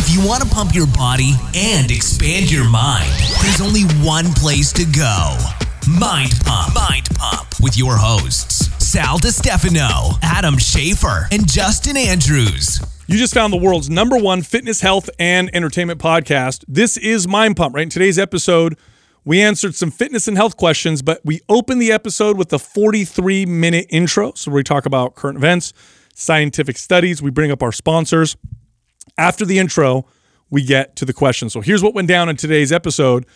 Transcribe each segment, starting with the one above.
If you want to pump your body and expand your mind, there's only one place to go Mind Pump. Mind Pump with your hosts, Sal Stefano, Adam Schafer, and Justin Andrews. You just found the world's number one fitness, health, and entertainment podcast. This is Mind Pump, right? In today's episode, we answered some fitness and health questions, but we opened the episode with a 43 minute intro. So we talk about current events, scientific studies, we bring up our sponsors. After the intro, we get to the questions. So here's what went down in today's episode.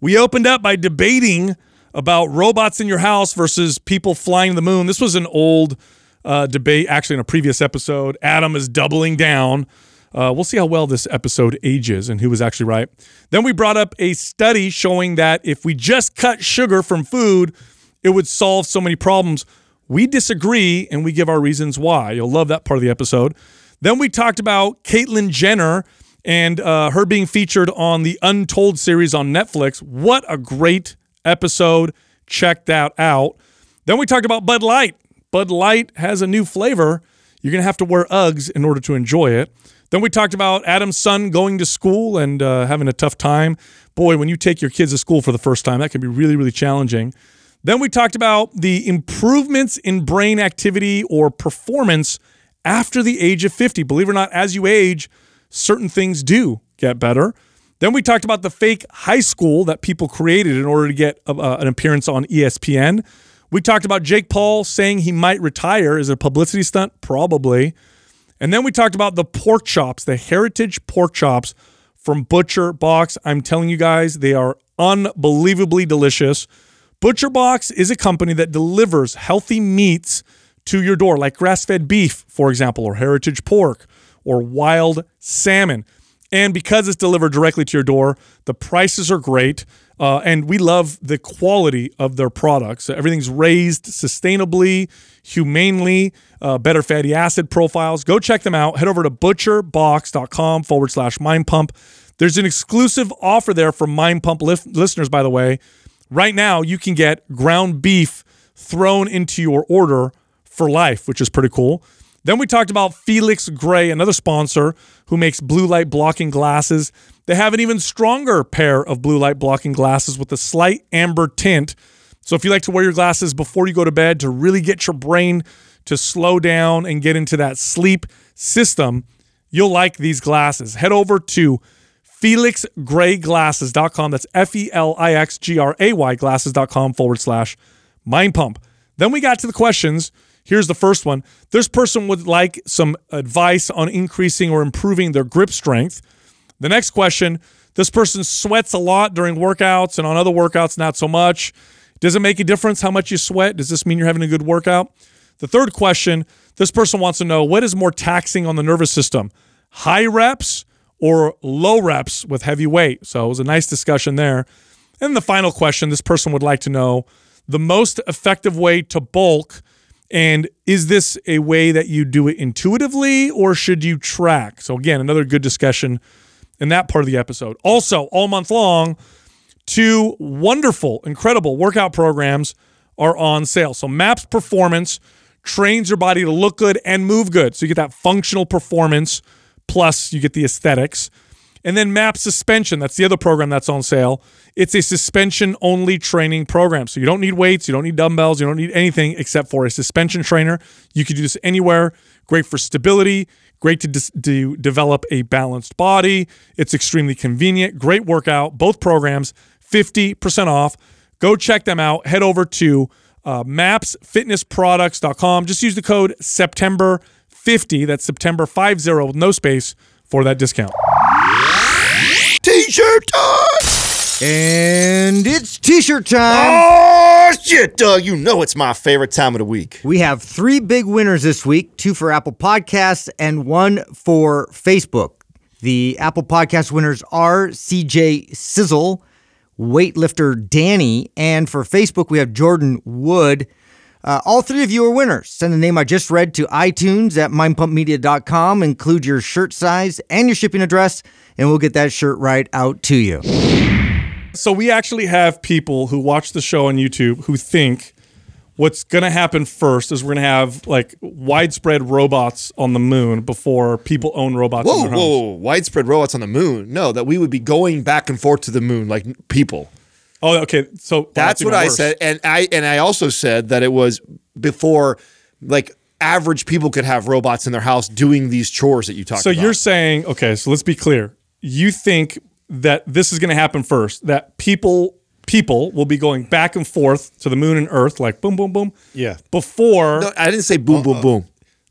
We opened up by debating about robots in your house versus people flying the moon. This was an old uh, debate, actually, in a previous episode. Adam is doubling down. Uh, we'll see how well this episode ages and who was actually right. Then we brought up a study showing that if we just cut sugar from food, it would solve so many problems. We disagree and we give our reasons why. You'll love that part of the episode. Then we talked about Caitlyn Jenner and uh, her being featured on the Untold series on Netflix. What a great episode. Check that out. Then we talked about Bud Light. Bud Light has a new flavor. You're going to have to wear Uggs in order to enjoy it. Then we talked about Adam's son going to school and uh, having a tough time. Boy, when you take your kids to school for the first time, that can be really, really challenging. Then we talked about the improvements in brain activity or performance after the age of 50. Believe it or not, as you age, certain things do get better. Then we talked about the fake high school that people created in order to get uh, an appearance on ESPN. We talked about Jake Paul saying he might retire. Is it a publicity stunt? Probably. And then we talked about the pork chops, the heritage pork chops from Butcher Box. I'm telling you guys, they are unbelievably delicious. Butcher Box is a company that delivers healthy meats to your door, like grass fed beef, for example, or heritage pork, or wild salmon. And because it's delivered directly to your door, the prices are great. Uh, and we love the quality of their products. Everything's raised sustainably, humanely, uh, better fatty acid profiles. Go check them out. Head over to butcherbox.com forward slash mind pump. There's an exclusive offer there for Mind Pump listeners, by the way. Right now, you can get ground beef thrown into your order for life, which is pretty cool. Then we talked about Felix Gray, another sponsor who makes blue light blocking glasses. They have an even stronger pair of blue light blocking glasses with a slight amber tint. So if you like to wear your glasses before you go to bed to really get your brain to slow down and get into that sleep system, you'll like these glasses. Head over to felixgrayglasses.com. That's F E L I X G R A Y glasses.com forward slash mind pump. Then we got to the questions Here's the first one. This person would like some advice on increasing or improving their grip strength. The next question this person sweats a lot during workouts and on other workouts, not so much. Does it make a difference how much you sweat? Does this mean you're having a good workout? The third question this person wants to know what is more taxing on the nervous system, high reps or low reps with heavy weight? So it was a nice discussion there. And the final question this person would like to know the most effective way to bulk and is this a way that you do it intuitively or should you track? So, again, another good discussion in that part of the episode. Also, all month long, two wonderful, incredible workout programs are on sale. So, MAPS Performance trains your body to look good and move good. So, you get that functional performance, plus, you get the aesthetics. And then MAPS Suspension, that's the other program that's on sale. It's a suspension only training program. So you don't need weights, you don't need dumbbells, you don't need anything except for a suspension trainer. You can do this anywhere. Great for stability, great to, to develop a balanced body. It's extremely convenient, great workout. Both programs, 50% off. Go check them out. Head over to uh, mapsfitnessproducts.com. Just use the code September50, that's September 50 with no space for that discount. T-shirt time! And it's t-shirt time. Oh shit, Doug! You know it's my favorite time of the week. We have three big winners this week: two for Apple Podcasts and one for Facebook. The Apple Podcast winners are CJ Sizzle, weightlifter Danny, and for Facebook we have Jordan Wood. Uh, all three of you are winners. Send the name I just read to iTunes at mindpumpmedia.com. Include your shirt size and your shipping address, and we'll get that shirt right out to you. So we actually have people who watch the show on YouTube who think what's going to happen first is we're going to have like widespread robots on the moon before people own robots in Whoa, their whoa, homes. whoa, widespread robots on the moon. No, that we would be going back and forth to the moon like people. Oh, okay. So well, That's what even I worse. said, and I and I also said that it was before, like average people could have robots in their house doing these chores that you talked about. So about. you're saying, okay, so let's be clear. You think that this is going to happen first, that people people will be going back and forth to the moon and earth like boom boom boom. Yeah. Before No, I didn't say boom, boom, boom.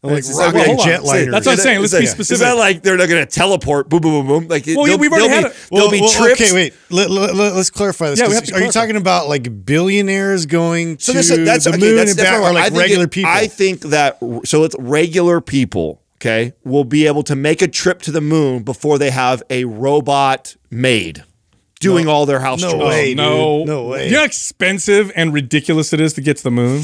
Like It's rocket not- hold on. jetliner. That's what I'm saying. Let's be It's specific. not like they're not going to teleport. Boom, boom, boom, boom. Like Well, yeah, there'll- we've already there'll had be, it. There'll be trips. Okay, wait. Let, us clarify this. Yeah, we 'cause have to are you talking about like billionaires going So to this, that's the okay, moon that's, and back, or I like think regular it- people? I think that so it's regular people. Okay, will be able to make a trip to the moon before they have a robot made doing all their house no chores. way. No, dude. No way. You know how expensive and ridiculous it is to get to the moon?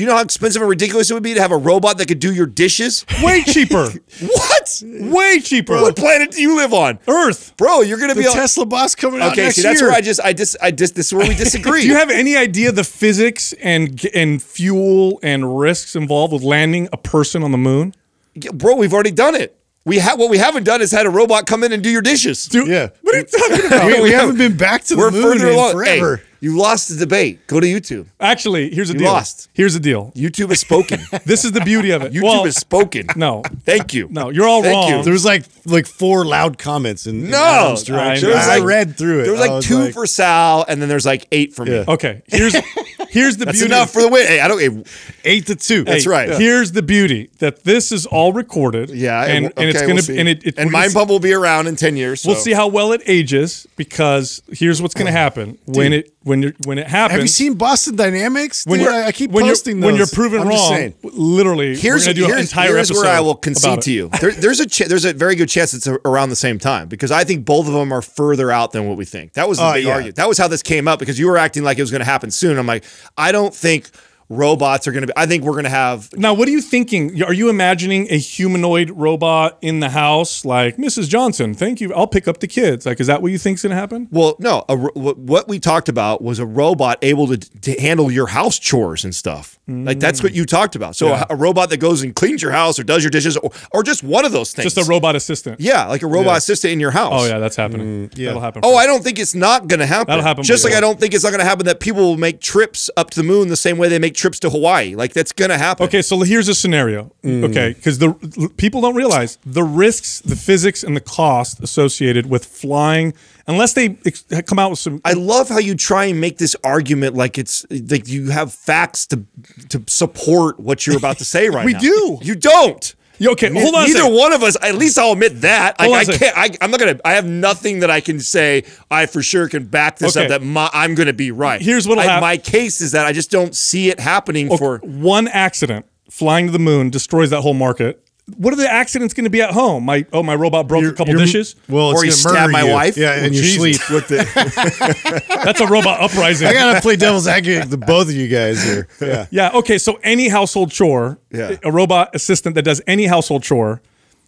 Do you know how expensive and ridiculous it would be to have a robot that could do your dishes? Way cheaper. what? Way cheaper. What planet do you live on? Earth. Bro, you're gonna the be on- Tesla bots coming out Okay, next see, that's year. where I just, I just, I just, this is where we disagree. Do you have any idea the physics and and fuel and risks involved with landing a person on the moon? Yeah, bro, we've already done it. We have what we haven't done is had a robot come in and do your dishes. Dude, Yeah. What are you talking about? we, we haven't been back to the We're moon further in along. forever. Hey, you lost the debate. Go to YouTube. Actually, here's the You deal. lost. Here's the deal. YouTube has spoken. This is the beauty of it. YouTube well, has spoken. no, Thank you. no, you're all Thank wrong. you. There was like like four loud comments in, in No, Adam's direction. There was I read through it. There was I like two like, for Sal, and then there's like eight for me. Yeah. Okay, here's here's the That's beauty. enough for the win. Hey, I don't. Hey, eight to two. That's right. Yeah. Here's the beauty that this is all recorded. yeah, and, okay, and it's we'll gonna see. and it, it and we're Mind see- Pump will be around in ten years. We'll see how well it ages because here's what's gonna happen when it when you when it happens. Have you seen Boston Dynamics? when Dude, you're, I, keep when posting you're, those. when you're proven I'm wrong, saying. literally, Here's, an here's, entire here's where I will concede to you. There, there's a ch- there's a very good chance it's a- around the same time because I think both of them are further out than what we think. That was the Oh, big yeah. argument. That was how this came up because you were acting like it was going to happen soon. I'm like, I don't think robots are going to be. I think we're going to have. Now, what are you thinking? Are you imagining a humanoid robot in the house, like Mrs. Johnson? Thank you. I'll pick up the kids. Like, is that what you think's gonna happen? Well, no. A, what what we talked about was a robot able to, to handle your house chores and stuff. Like that's what mm. you talked about. So Yeah. a, a robot that goes and cleans your house or does your dishes or, or just one of those things. Just a robot assistant. Yeah, like a robot assistant in your house. Oh yeah, that's happening. Mm, yeah. That'll happen. Oh. I don't think it's not going to happen. That'll happen Just like before. I don't think it's not going to happen that people will make trips up to the moon the same way they make trips to Hawaii. Like that's going to happen. Okay, so here's a scenario. Mm. Okay, because the people don't realize the risks, the physics, and the cost associated with flying, unless they ex- come out with some. I love how you try and make this argument like it's like you have facts to to support what you're about to say right We now. do. You don't. Okay, hold on. Neither one of us. At least I'll admit that. Hold on I can't. I, I'm not gonna. I have nothing that I can say. I for sure can back this Okay. up. That my, I'm gonna be right. Here's what'll I- My case is that I just don't see it happening for. one accident flying to the moon destroys that whole market. What are the accidents going to be at home? My oh, my robot broke a couple dishes. Well, it's Or you gonna stab my you. wife? Yeah, in oh, your Jesus. sleep with the. That's a robot uprising. I gotta play devil's advocate with both of you guys here. Yeah. Yeah. Okay. So any household chore, Yeah. a robot assistant that does any household chore,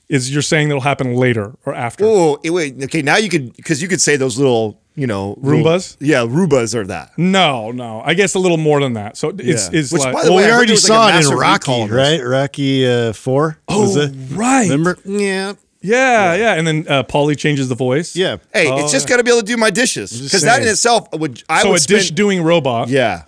is you're saying that'll happen later or after? Oh, wait. Okay, now you could because you could say those little, you know, little- Roombas? yeah, Roombas are that. No, no. I guess a little more than that. So it's, Yeah. it's Which, like by the Well, way, we already there was, like, saw it in massive Rocky, recall on this. right? Rocky uh, Four. was Oh, it? right. Remember? Yeah. yeah, yeah. And then uh, Paulie changes the voice. Yeah. Hey, it's just got to be able to do my dishes because that in itself would I So would a dish doing robot, yeah,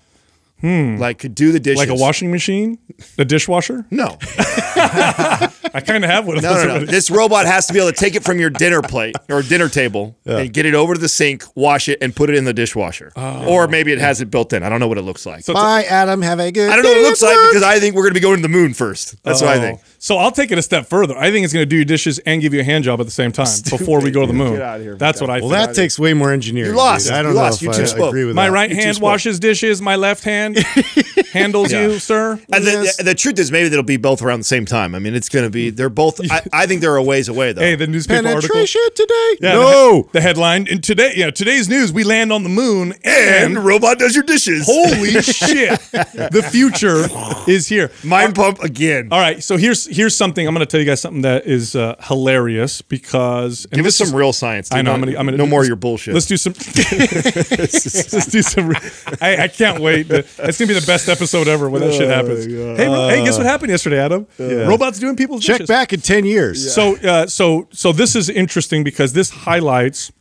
hmm, like could do the dishes like a washing machine, a dishwasher. No, I kind of have one of no, those. no, no. already. This robot has to be able to take it from your dinner plate or dinner table and get it over to the sink, wash it, and put it in the dishwasher. Oh. Or maybe it has it built in. I don't know what it looks like. So it's a- Bye, Adam. Have a good. I don't know what it looks like because I think we're going to be going to the moon first. That's what I oh. think. So I'll take it a step further. I think it's going to do your dishes and give you a hand job at the same time before we go to the moon. Get outta here, That's what I Well, think. that takes way more engineering. You lost. dude. I don't You know lost. if You I two spoke. agree with My that. right You hand washes dishes. My left hand handles you, sir. And the, Yes. the, the truth is, maybe they'll be both around the same time. I mean, it's going to be. Mm. They're both. I, I think they're a ways away, though. Hey, the newspaper article. Penetration today? Yeah, no. The, the headline in today, yeah, today's news: we land on the moon, and and robot does your dishes. holy shit, the future is here. Mind pump again. All right, so here's here's something. I'm going to tell you guys something that is uh, hilarious because and Give us this is- some real science. Dude. I know. I'm gonna, no more of your bullshit. Let's do some. let's do some. I, I can't wait. to- It's gonna be the best episode ever when that shit Oh, happens. Hey, hey, guess what happened yesterday, Adam? Robots doing people's Check dishes. back in 10 years. So, uh, so, so this is interesting because this highlights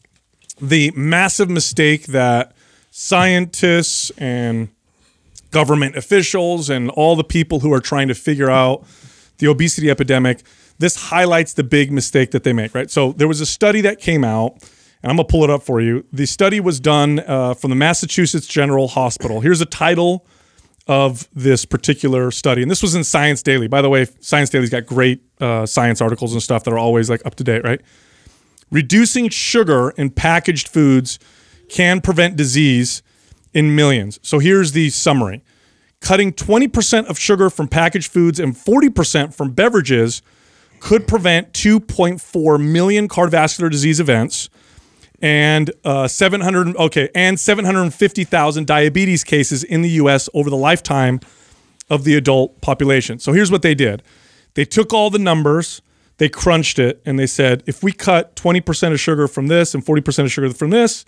the massive mistake that scientists and government officials and all the people who are trying to figure out the obesity epidemic. This highlights the big mistake that they make, right? So there was a study that came out, and I'm gonna pull it up for you. The study was done uh, from the Massachusetts General Hospital. Here's a title of this particular study. And this was in Science Daily. By the way, Science Daily's got great uh, science articles and stuff that are always like up to date, right? Reducing sugar in packaged foods can prevent disease in millions. So here's the summary. Cutting 20% of sugar from packaged foods and 40% from beverages could prevent 2.4 million cardiovascular disease events and uh, 700 okay and 750,000 diabetes cases in the US over the lifetime of the adult population. So here's what they did. They took all the numbers, they crunched it and they said if we cut 20% of sugar from this and 40% of sugar from this,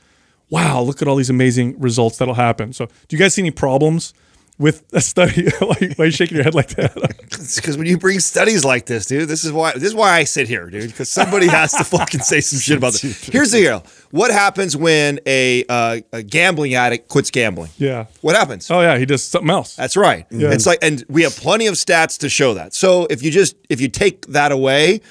wow, look at all these amazing results that'll happen. So, do you guys see any problems with a study? why, why are you shaking your head like that? because when you bring studies like this, dude, this is why this is why I sit here, dude. Because somebody has to fucking say some shit about this. Here's the deal: what happens when a, uh, a gambling addict quits gambling? yeah. What happens? Oh yeah, he does something else. That's right. Yeah. It's like, and we have plenty of stats to show that. So if you just if you take that away,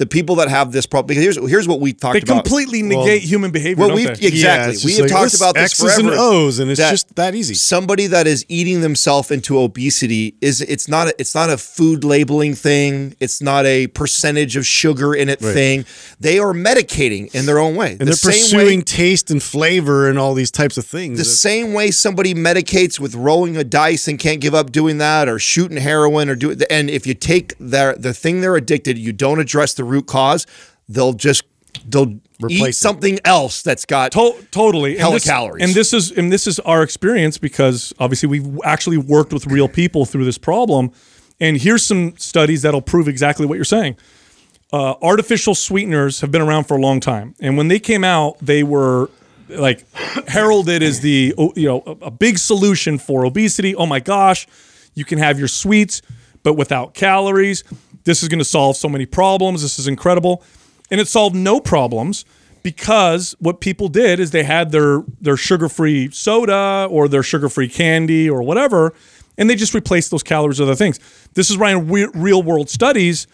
the people that have this problem, because here's here's what we talked about. They about. completely negate human behavior. Well, don't we've they? exactly. Yeah, it's we have like, talked about this X's and. O's, and it's just that easy. Somebody that is eating themselves into obesity is it's not a, it's not a food labeling thing. It's not a percentage of sugar in it thing. They are medicating in their own way. and they're pursuing taste and flavor and all these types of things. the It's- same way somebody medicates with rolling a dice and can't give up doing that or shooting heroin or do and if you take their the thing they're addicted you don't address the root cause they'll just they'll Replace eat it. something else that's got To- totally Hella and this, calories. And this is and this is our experience because obviously we've actually worked with real people through this problem. And here's some studies that'll prove exactly what you're saying. Uh, artificial sweeteners have been around for a long time, and when they came out, they were like heralded as the you know a big solution for obesity. Oh my gosh, you can have your sweets, but without calories. This is going to solve so many problems. This is incredible, and it solved no problems because what people did is they had their their sugar-free soda or their sugar-free candy or whatever, and they just replaced those calories with other things. This is why in real world studies,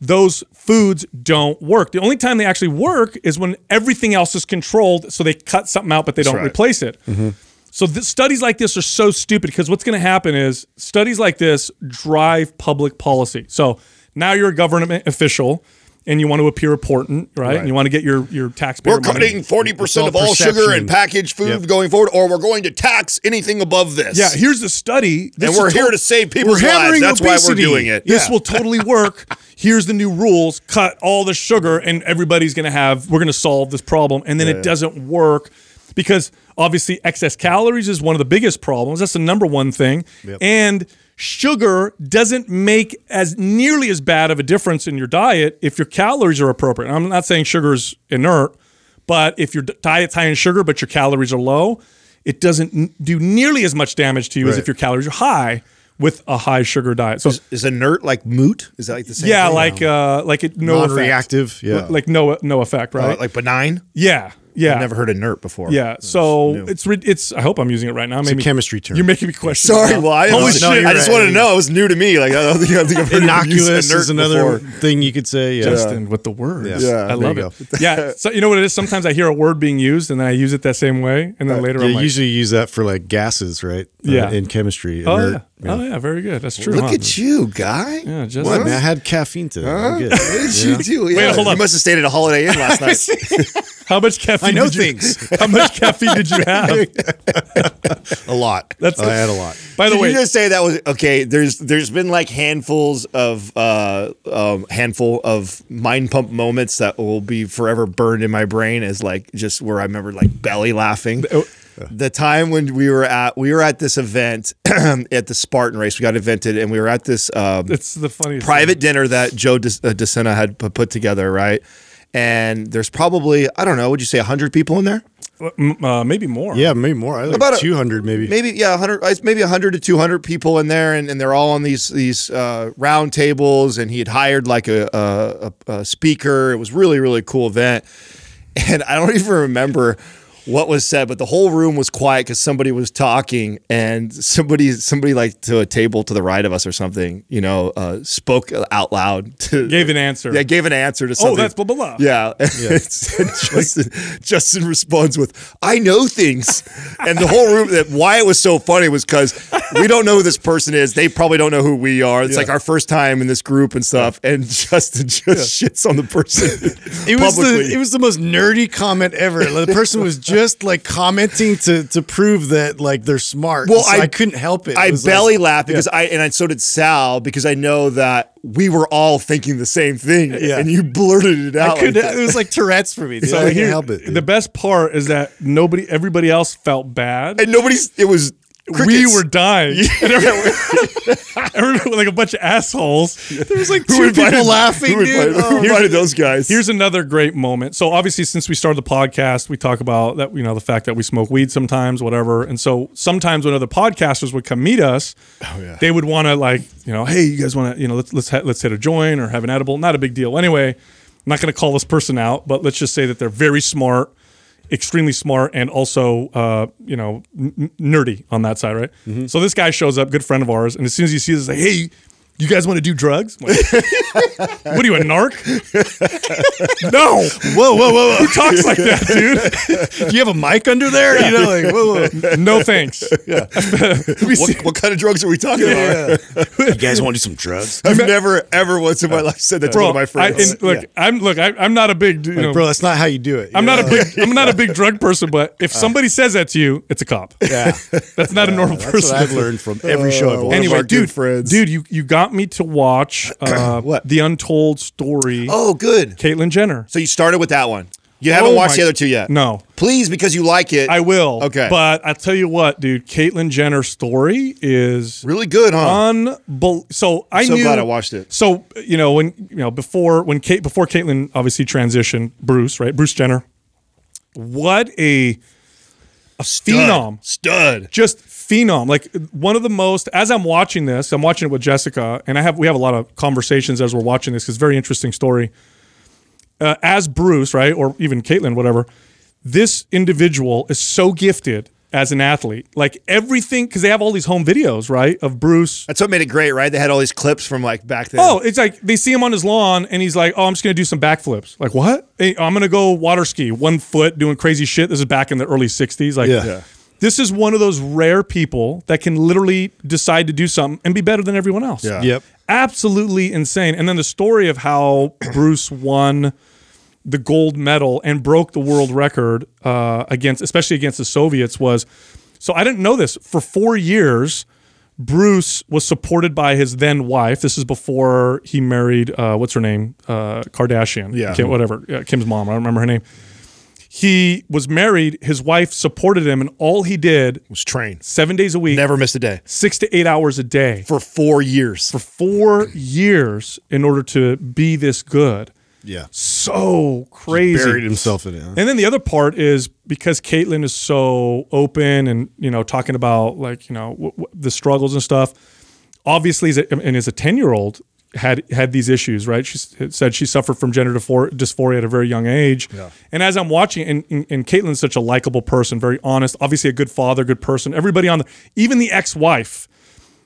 those foods don't work. The only time they actually work is when everything else is controlled, so they cut something out, but they don't right. replace it. Mm-hmm. So th- studies like this are so stupid because what's going to happen is studies like this drive public policy. So now you're a government official and you want to appear important, right? And you want to get your your taxpayer we're cutting 40% It's all of all sugar and packaged food Yep. going forward or we're going to tax anything above this Yeah, here's the study. This and we're here to- to save people's lives that's why we're doing it This Yeah. will totally work. Here's the new rules. Cut all the sugar, and everybody's going to have. We're going to solve this problem, and then it doesn't work because obviously excess calories is one of the biggest problems. That's the number one thing, and sugar doesn't make as nearly as bad of a difference in your diet if your calories are appropriate. I'm not saying sugar is inert, but if your diet's high in sugar but your calories are low, it doesn't do nearly as much damage to you as if your calories are high with a high sugar diet. So is inert like moot is that like the same yeah, thing? like uh, like it no effect. Non-reactive, yeah. like no no effect, Uh, right? like benign yeah, yeah, I've never heard inert before yeah. So it's re- it's. I hope I'm using it right now. a Maybe chemistry term. You're making me question. Sorry, now. well, I, Holy no, shit! I just right. wanted to know. It was new to me. Like I don't think, I don't think I've heard of use Innocuous inert is another before. thing you could say. Yeah. Justin with the words. Yeah. Yeah, I love it. yeah. So you know what it is? Sometimes I hear a word being used and then I use it that same way, and then later Yeah, I'm like, usually use that for like gases, right? Uh, Yeah. in chemistry. oh inert. yeah, oh yeah, very good. That's true. Look huh? at you, guy. Yeah, just What? Man, I had caffeine today. I'm good. What did you do? Yeah. hold on. You must have stayed at a Holiday Inn last night. how much caffeine? I know did you, things. How much caffeine did you have? a lot. That's- I had a lot. By the Did way, you just say that was okay? There's there's been like handfuls of uh um handful of mind pump moments that will be forever burned in my brain as like just where I remember like belly laughing. the time when we were at we were at this event at the Spartan race. We got invented, and we were at this um, It's the funniest private dinner that Joe De- uh, DeSena had put together, right? And there's probably I don't know, would you say hundred people in there? Uh, maybe more. Yeah, maybe more. I like About 200 maybe. Maybe yeah, hundred, maybe hundred to two hundred people in there, and, and they're all on these these uh, round tables. And he had hired like a, a, a, a speaker. It was really really cool event, and I don't even remember what was said, but the whole room was quiet because somebody was talking, and somebody somebody like to a table to the right of us or something, you know, uh, spoke out loud. To, Gave an answer. Yeah, gave an answer to something. Oh, that's blah blah blah. Yeah. and Justin, Justin responds with, I know things. And the whole room, that why it was so funny was because we don't know who this person is. They probably don't know who we are. It's like our first time in this group and stuff. And Justin just shits on the person It was publicly. the it was the most nerdy comment ever. The person was just like commenting to to prove that like they're smart. Well, So I- I, couldn't help it. I It belly like- laughed because I and I so did Sal because I know that we were all thinking the same thing. Yeah. And you blurted it out. I couldn't. like it was like Tourette's for me. Dude. So I can't help it. The best part is that nobody, everybody else felt bad. and nobody's it was we were dying. And everybody, everybody like a bunch of assholes. there was like Who two invited- people laughing, who oh. invited, Oh. who invited those guys? Here's another great moment. So obviously, since we started the podcast, we talk about that you know the fact that we smoke weed sometimes, whatever. And so sometimes when other podcasters would come meet us, Oh, they would want to like you know, hey, you guys want to you know let's let's ha- let's hit a joint or have an edible. Not a big deal. Anyway, I'm not going to call this person out, but let's just say that they're very smart, extremely smart, and also uh, you know n- nerdy on that side, right? Mm-hmm. So this guy shows up, good friend of ours, and as soon as he sees us, like, hey. You guys want to do drugs? Like, what are you, a narc? no. Whoa, whoa, whoa, Who talks like that, dude? Do you have a mic under there? You know, like whoa, whoa. No thanks. what, what kind of drugs are we talking about? You guys want to do some drugs, I've never ever once in my life said that to Bro, one of my I, friends. and look, I'm look, I, I'm not a big, you know, bro? That's not how you do it. you I'm not know? a big, I'm not a big drug person, but if uh. somebody says that to you, it's a cop. Yeah, That's not a normal that's person. what I've learned from every show I've Oh, watched. Anyway, dude, friends. dude, you you got me to watch uh, What? the untold story. oh, good. Caitlyn Jenner. So you started with that one. You haven't Oh watched the other two yet. No, Please, because you like it. I will. Okay. but I tell you what, dude, Caitlyn Jenner's story is really good, huh? unbelievable. So I so knew. glad I watched it. So you know when you know before when Kate before Caitlyn obviously transitioned Bruce right Bruce Jenner, what a a phenom, Stud. just phenom. Like one of the most. As I'm watching this, I'm watching it with Jessica, and I have we have a lot of conversations as we're watching this because very interesting story. Uh, as Bruce, right, or even Caitlyn, whatever, this individual is so gifted as an athlete. Like everything, because they have all these home videos, right, of Bruce That's what made it great, right? They had all these clips from like back then. Oh, it's like they see him on his lawn and he's like, "Oh, I'm just gonna do some backflips." Like what? Hey, I'm gonna go water ski, one foot, doing crazy shit. This is back in the early '60s. Like, Yeah. Yeah. This is one of those rare people that can literally decide to do something and be better than everyone else. Yeah. Yep. absolutely insane. And then the story of how Bruce won the gold medal and broke the world record uh, against, especially against the Soviets, was. So I didn't know this for four years. Bruce was supported by his then wife. This is before he married, uh, what's her name? Uh, Kardashian. Yeah. Kim, whatever. Yeah, Kim's mom. I don't remember her name. He was married. His wife supported him, and all he did was train. seven days a week, Never missed a day six to eight hours a day for four years. for four years in order to be this good. Yeah, So crazy. buried himself in it. huh? And then the other part is because Caitlyn is so open and you know talking about like you know w- w- the struggles and stuff. Obviously, and as a ten year old had had these issues, right? She said she suffered from gender dysphoria, at a very young age. And as I'm watching, and, and, and Caitlyn's such a likable person, very honest, obviously a good father, good person. Everybody on the, even the ex wife,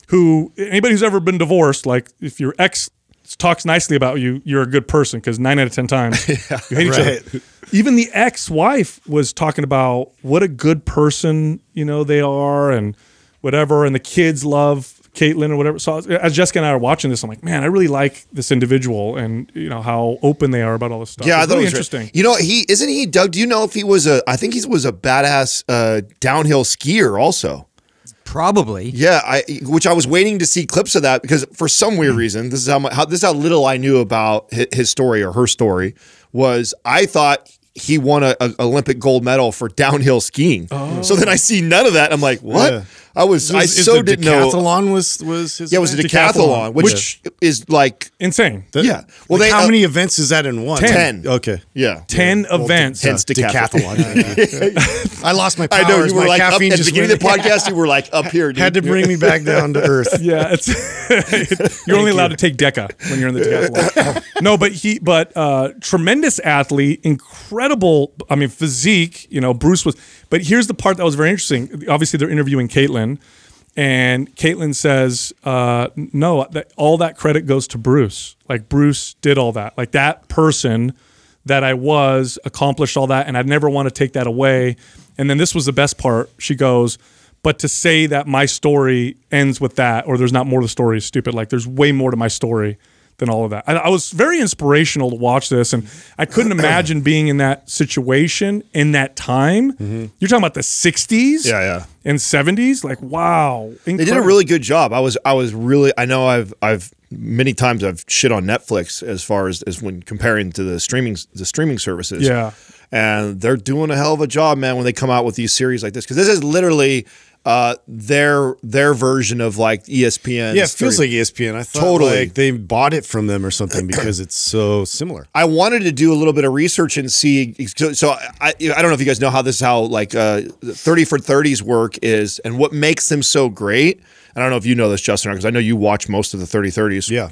who anybody who's ever been divorced, like if your ex talks nicely about you, you're a good person because nine out of ten times you hate each other. Even the ex-wife was talking about what a good person you know they are and whatever, and the kids love Caitlyn or whatever. So as Jessica and I are watching this, I'm like, man, I really like this individual and you know how open they are about all this stuff. Yeah, I it's thought really it was interesting. You know, he isn't he Doug. Do you know if he was a? I think he was a badass uh, downhill skier also. Probably. Yeah, I which I was waiting to see clips of that because for some weird reason, this is how, mu- how this is how little I knew about his story or her story was. I thought he won a, a Olympic gold medal for downhill skiing. Oh. So then I see none of that. I'm like, what? Yeah. I was, I Is- is so the didn't know. decathlon was was his. Yeah, it was a event? decathlon, which is like, Insane. That- yeah. Well, like, they how uh, many events is that in one? 10. Okay. yeah, 10 events. hence decathlon. I lost my powers. I know you were my like up, at the just beginning of the podcast. You were like up here. Dude. had to bring me back down to earth. Yeah, it's you're only allowed to take Deca when you're in the decathlon. no, but he, but uh, tremendous athlete, incredible. I mean, physique. You know, Bruce was. But here's the part that was very interesting. Obviously, they're interviewing Caitlyn, and Caitlyn says, uh, "No, that all that credit goes to Bruce. Like Bruce did all that. Like that person." that I was accomplished all that and I'd never want to take that away. And then this was the best part. She goes, but to say that my story ends with that or there's not more to the story is stupid. Like there's way more to my story than all of that. I, I was very inspirational to watch this and I couldn't imagine being in that situation in that time. Mm-hmm. You're talking about the 60s Yeah, yeah. and 70s. Like, wow. They did a really good job. I was I was really I know I've I've many times I've shit on Netflix as far as, as when comparing to the streaming the streaming services. Yeah. And they're doing a hell of a job, man, when they come out with these series like this. Because this is literally uh, their their version of like ESPN. Yeah, it feels like E ESPN. I thought Totally. like they bought it from them or something because it's so similar. I wanted to do a little bit of research and see. So, so I, I don't know if you guys know how this how like uh, thirty for thirties work is, and what makes them so great. I don't know if you know this, Justin, because I know you watch most of the thirty thirties. Yeah.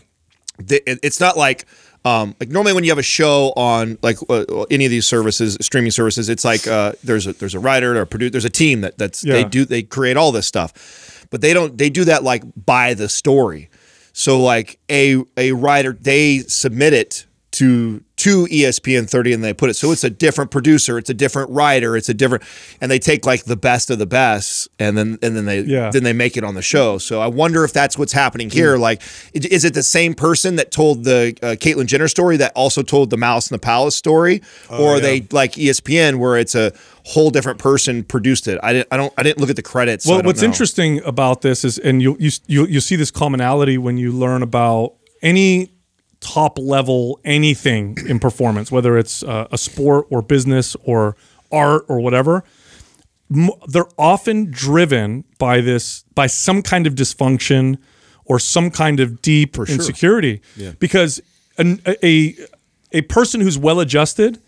It- it's not like um, like normally when you have a show on like uh, any of these services, streaming services, it's like uh, there's a there's a writer or a producer, there's a team that that's they do they create all this stuff, but they don't they do that like by the story. So like a a writer they submit it to to ESPN 30 and they put it so it's a different producer, it's a different writer, it's a different and they take like the best of the best and then and then they Yeah. then they make it on the show. So I wonder if that's what's happening here. Like, is it the same person that told the uh, Caitlyn Jenner story that also told the Malice in the Palace story, or are they like ESPN where it's a whole different person produced it? I didn't. I don't. I didn't look at the credits. so I Well, don't what's know. interesting about this is, and you you you you see this commonality when you learn about any top level anything in performance, whether it's uh, a sport or business or art or whatever. m- They're often driven by this by some kind of dysfunction or some kind of deep insecurity, because an, a a person who's well adjusted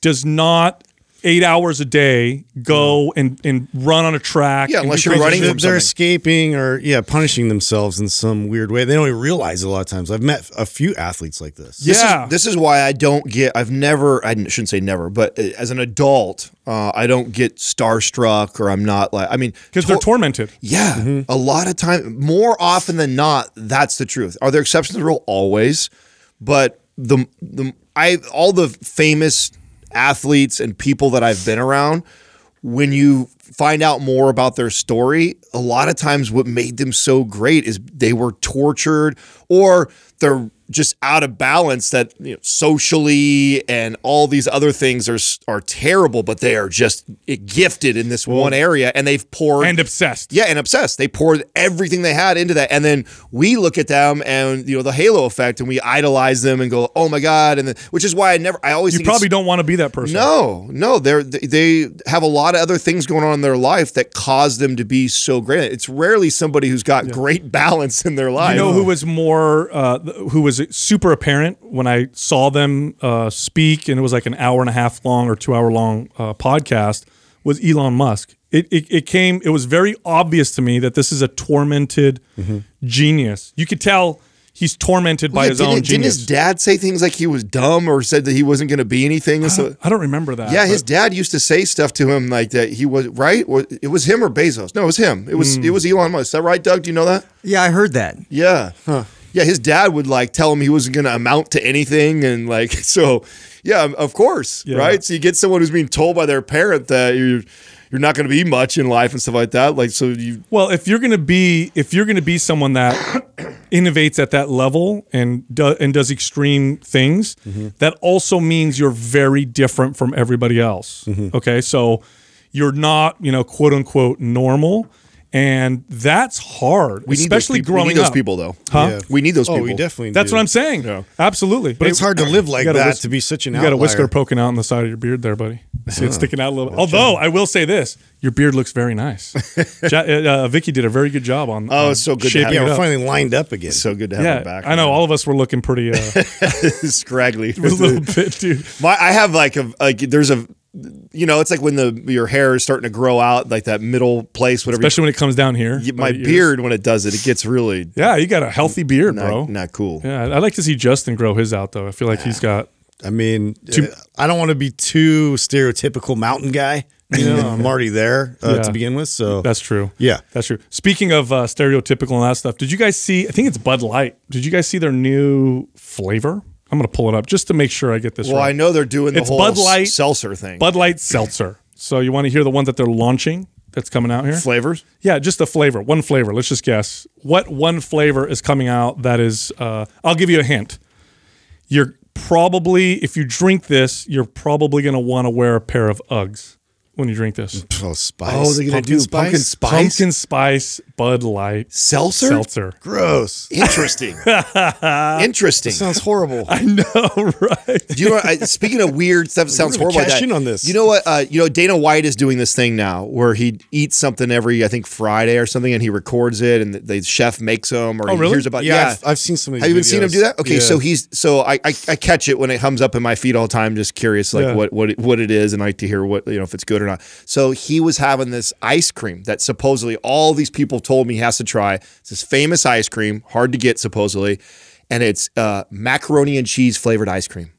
does not eight hours a day go and, and run on a track. Yeah, unless you're crazy running. They're, from they're escaping or yeah, punishing themselves in some weird way. They don't even realize it a lot of times. I've met a few athletes like this. This Yeah. Is, this is why I don't get. I've never. I shouldn't say never, but uh, as an adult, uh, I don't get starstruck, or I'm not like. I mean, because they're tormented. Yeah, a lot of time, more often than not, that's the truth. Are there exceptions to the rule? Always, but the the I all the famous athletes and people that I've been around, when you find out more about their story, a lot of times what made them so great is they were tortured or they're just out of balance that you know, socially and all these other things are are terrible, but they are just gifted in this one area and they've poured And obsessed. yeah, and obsessed. They poured everything they had into that, and then we look at them and you know the halo effect, and we idolize them and go, "Oh my god!" And then, which is why I never, I always You probably don't want to be that person. no, no, they're they have a lot of other things going on in their life that cause them to be so great. It's rarely somebody who's got great balance in their life. You know who was more, uh, who was super apparent when I saw them uh, speak, and it was like an hour and a half long or two hour long uh, podcast, was Elon Musk. It, it, it came, it was very obvious to me that this is a tormented genius. You could tell he's tormented by Yeah, his didn't, own didn't genius. his dad say things like he was dumb or said that he wasn't going to be anything? And so, I don't remember that. yeah, his dad used to say stuff to him like that. He was right. It was him or Bezos. No, it was him. It was Hmm. it was Elon Musk. Is that right, Doug? Do you know that? Yeah, I heard that. Yeah. Yeah, his dad would like tell him he wasn't going to amount to anything and like so yeah, of course, Yeah. right? So you get someone who's being told by their parent that you're you're not going to be much in life and stuff like that. Like so you Well, if you're gonna be if you're gonna be someone that innovates at that level and do, and does extreme things, mm-hmm. that also means you're very different from everybody else. Mm-hmm. Okay, so you're not you know quote unquote normal, and that's hard, We especially those people. growing we need those up. people though. Huh? Yeah. We need those Oh, people. we definitely. That's do. what I'm saying. Absolutely, But it's hard to live like that whis- to be such an You got a whisker poking out on the side of your beard there, buddy. See it sticking out a little. Although I will say this, your beard looks very nice. ja- uh, Vicky did a very good job on. Oh, on it's so good to have Yeah, it we're up. finally lined up again. So good to have Yeah, back. I know. man. All of us were looking pretty uh, scraggly. a little bit, dude. My, I have like a like there's a you know it's like when the your hair is starting to grow out like that middle place whatever. Especially when it comes down here. you, my beard when it does it, it gets really Yeah, you got a healthy beard, not, bro. not cool. Yeah, I'd like to see Justin grow his out though. I feel like he's got. I mean, uh, I don't want to be too stereotypical mountain guy. You know, I'm already there uh, Yeah. to begin with. So That's true. Yeah. that's true. Speaking of uh, stereotypical and that stuff, did you guys see? I think it's Bud Light. Did you guys see their new flavor? I'm gonna pull it up just to make sure I get this Well, right. Well, I know they're doing the It's whole Bud Light- seltzer thing. Bud Light Seltzer. So you want to hear the one that they're launching that's coming out here? flavors. Yeah, just a flavor, one flavor. Let's just guess what one flavor is coming out. That is, uh, I'll give you a hint. You're probably, if you drink this, you're probably going to want to wear a pair of Uggs when you drink this. oh, spice. Oh, they're gonna Pumpkin do pumpkin spice? Pumpkin spice Bud Light Seltzer. Seltzer. Gross. Interesting. Interesting. Sounds horrible. I know, right? You know? I, speaking of weird stuff, that sounds really horrible. like cash in on this. You know what? Uh, you know Dana White is doing this thing now where he eats something every I think Friday or something, and he records it, and the, the chef makes them, or Oh, he really? hears about. yeah, Yeah, I've, I've seen some of these. Have you been seen him do that? Okay, Yeah. so he's so I, I I catch it when it comes up in my feed all the time, just curious like Yeah. what what it, what it is, and I like to hear what you know if it's good or not. So he was having this ice cream that supposedly all these people told me he has to try. It's this famous ice cream, hard to get supposedly, and it's uh, macaroni and cheese flavored ice cream.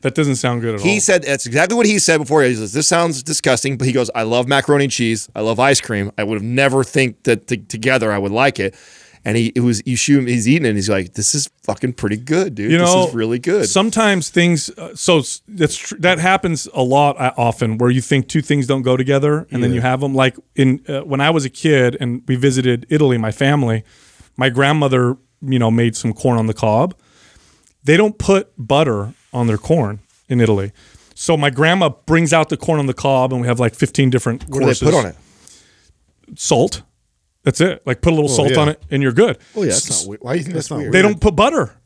That doesn't sound good at all. He said that's exactly what he said before. He says this sounds disgusting, but he goes, "I love macaroni and cheese. I love ice cream. I would have never think that t- together I would like it." And he it was you shoot him, he's eating it, and he's like, "This is fucking pretty good, dude. you know, this is really good." Sometimes things, uh, so that's tr- that happens a lot uh, often, where you think two things don't go together, and then you have them. Like in uh, when I was a kid and we visited Italy, my family, my grandmother, you know, made some corn on the cob. They don't put butter on their corn in Italy. So my grandma brings out the corn on the cob, and we have like 15 different what do courses. they put on it? Salt. That's it. Like put a little salt yeah. on it, and you're good. Oh yeah, that's not weird. Why do you think that's, not weird? They don't put butter.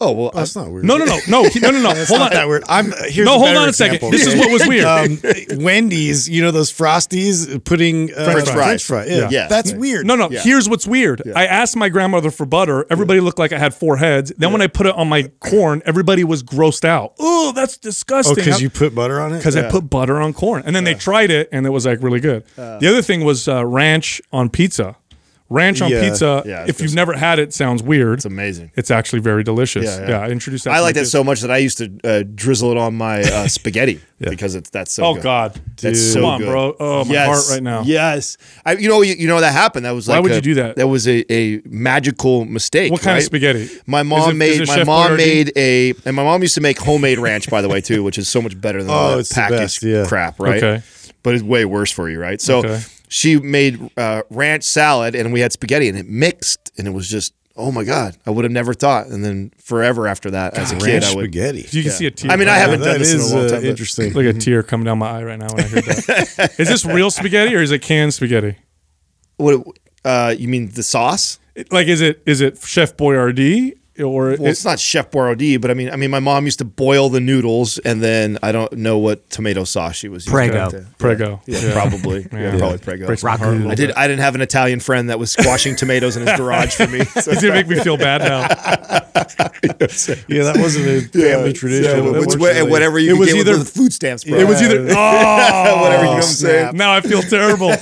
Oh well, That's not weird. No, no, no, no, no, no, no. That's Hold not on. that weird. I'm here's No, a hold on a second. This is what was weird. Um, Wendy's, you know those frosties putting uh, French fries. French fry. Yeah, Yeah. that's weird. No, no. Yeah. Here's what's weird. I asked my grandmother for butter. Everybody looked like I had four heads. Then when I put it on my corn, everybody was grossed out. Oh, that's Oh, disgusting. because you put butter on it. because I put butter on corn, and then they tried it, and it was like really good. the other thing was uh, ranch on pizza. Ranch on Yeah. pizza. Yeah, if you've never had it, sounds weird. It's amazing. It's actually very delicious. Yeah, Yeah, yeah. I introduced that. I to like that kids. so much that I used to uh, drizzle it on my uh, spaghetti because it's that's so. Oh good. God, That's so Come on, good. bro. Oh, my yes. heart right now. Yes, I, you know, you, you know that happened. That was Why like would a- you do that? That was a, a magical mistake. What kind of right? spaghetti? My Is mom it- made. it my Chef mom Boyardee? made a, and my mom used to make homemade ranch, by the way, too, which is so much better than Oh, that it's the packaged best, yeah. crap, right? Okay. But it's way worse for you, right? So Okay. She made uh, ranch salad, and we had spaghetti, and it mixed, and it was just. Oh my God! I would have never thought, and then forever after that, as a kid, I would. spaghetti. You can see a tear. I mean, I haven't now. done that this in a is long uh, time, but- interesting. Like a tear coming down my eye right now when I heard that. is this real spaghetti or is it canned spaghetti? What? Uh, you mean the sauce? It- Like, is it is it Chef Boyardee or Well, it's not Chef Boyardee, but I mean, I mean, my mom used to boil the noodles, and then I don't know what tomato sauce she was using. Prego. to- Prego? Yeah, probably. Yeah, Yeah. probably Prego. Breaks my heart a little I did. I didn't have an Italian friend that was squashing tomatoes in his garage for me. So. He's gonna make me feel bad now. yeah, that wasn't a family tradition. So, which way- whatever you It could was get with either- the food stamps, bro. It was either oh, whatever you know what I'm saying. Now I feel terrible.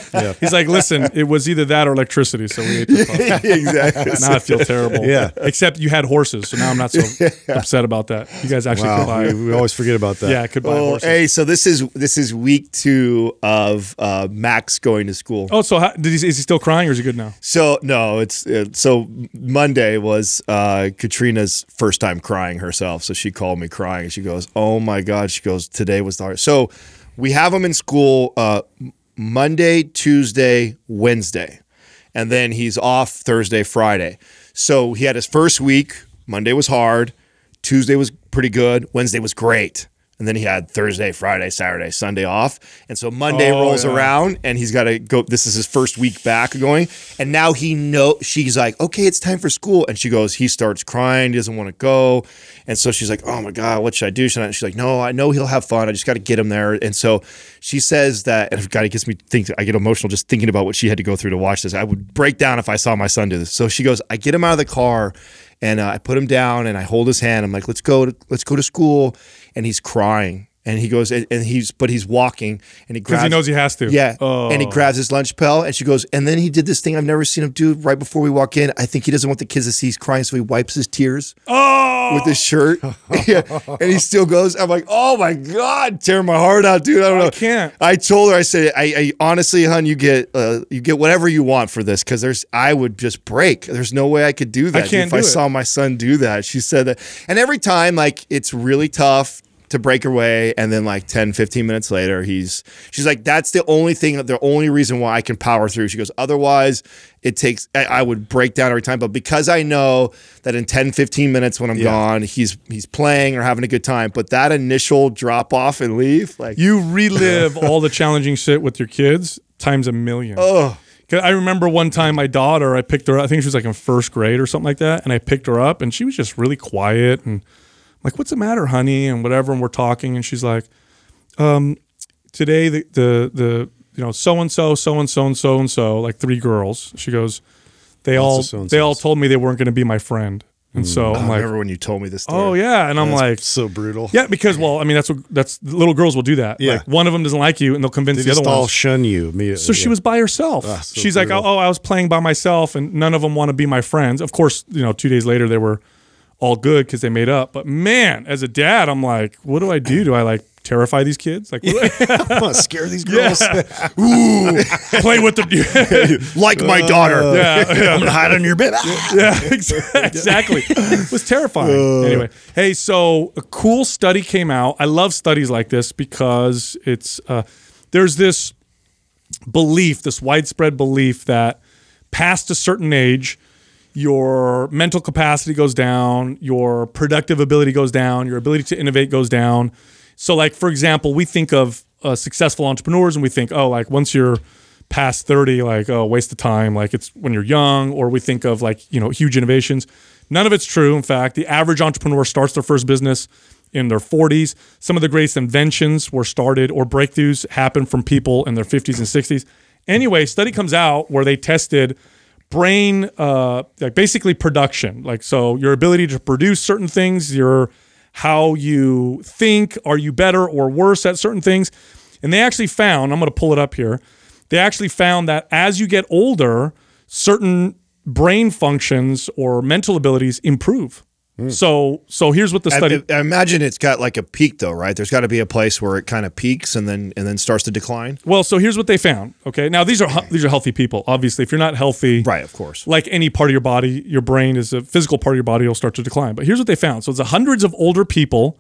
He's like, listen, it was either that or electricity. So we ate the fuck. exactly. Now I feel terrible. Yeah. Except you had horses, so now I'm not so upset about that. You guys actually could buy. we, we always forget about that. Yeah, could buy Oh, horses. hey, so this is this is week two of uh, Max going to school. Oh, so how, did he? Is he still crying, or is he good now? So no, it's it, so Monday was uh, Katrina's first time crying herself. So she called me crying. She goes, "Oh my god!" She goes, "Today was the hardest." So we have him in school uh, Monday, Tuesday, Wednesday, and then he's off Thursday, Friday. So he had his first week. Monday was hard. Tuesday was pretty good. Wednesday was great. And then he had Thursday, Friday, Saturday, Sunday off. And so Monday Oh, rolls yeah. around and he's got to go. This is his first week back going. And now he know she's like, okay, it's time for school. And she goes, he starts crying. He doesn't want to go. And so she's like, oh my God, what should I do? Should I? She's like, no, I know he'll have fun. I just got to get him there. And so she says that, and God, it gets me think. I get emotional just thinking about what she had to go through to watch this. I would break down if I saw my son do this. So she goes, I get him out of the car and uh, I put him down and I hold his hand. I'm like, let's go to let's go to school. And he's crying. And he goes, and and he's, but he's walking, and he Because grabs. he knows he has to. Yeah. Oh. And he grabs his lunch pail and she goes, and then he did this thing I've never seen him do right before we walk in. I think he doesn't want the kids to see he's crying, so he wipes his tears Oh. with his shirt. yeah. And he still goes, I'm like, oh my God, tearing my heart out, dude. I don't know. I can't. I told her, I said, I, I honestly, hun, you get uh, you get whatever you want for this because there's I would just break. There's no way I could do that can't if do I it. saw my son do that. She said that. And every time, like, it's really tough to break away and then like 10 15 minutes later he's she's like that's the only thing the only reason why i can power through she goes otherwise it takes i, I would break down every time but because i know that in 10 15 minutes when i'm gone he's he's playing or having a good time but that initial drop off and leave like You relive all the challenging shit with your kids times a million. oh I remember one time my daughter, I picked her up, I think she was like in first grade or something like that. And I picked her up and she was just really quiet and like, what's the matter, honey? And whatever. And we're talking. And she's like, um, today the, the, the, you know, so and so, so and so and so and so, like three girls. She goes, they all, so-and-sos. they all told me they weren't going to be my friend. And so I'm I like, remember when you told me this story. oh yeah. And I'm That's like, so brutal. yeah, because well, I mean, that's what that's little girls will do that. Yeah. Like one of them doesn't like you, and they'll convince They the other all ones. shun you immediately. So she was by herself. Ah, so She's like, oh, oh, I was playing by myself, and none of them want to be my friends. Of course, you know, two days later they were all good because they made up. But man, as a dad, I'm like, what do I do? Do I like terrify these kids? Like, what do I- I'm gonna scare these girls. Ooh. Play with the like my daughter yeah, yeah. I'm gonna hide on your bed. Yeah, exactly. It was terrifying. anyway, hey, so a cool study came out. I love studies like this because it's uh, there's this belief, this widespread belief that past a certain age, your mental capacity goes down, your productive ability goes down, your ability to innovate goes down. So, like for example, we think of uh, successful entrepreneurs and we think, oh, like once you're past 30, like oh, waste of time, like it's when you're young, or we think of like you know huge innovations. None of it's true. In fact, the average entrepreneur starts their first business in their 40s. Some of the greatest inventions were started or breakthroughs happened from people in their 50s and 60s. Anyway, study comes out where they tested brain uh like basically production. Like so your ability to produce certain things your how you think are you better or worse at certain things? And they actually found i'm going to pull it up here they actually found that as you get older certain brain functions or mental abilities improve Mm. so so here's what the study I imagine it's got like a peak though, right? There's got to be a place where it kind of peaks and then and then starts to decline. well so here's what they found okay now these are he- these are healthy people obviously if you're not healthy Right, of course. like any part of your body, your brain is a physical part of your body will start to decline. But here's what they found. So it's hundreds of older people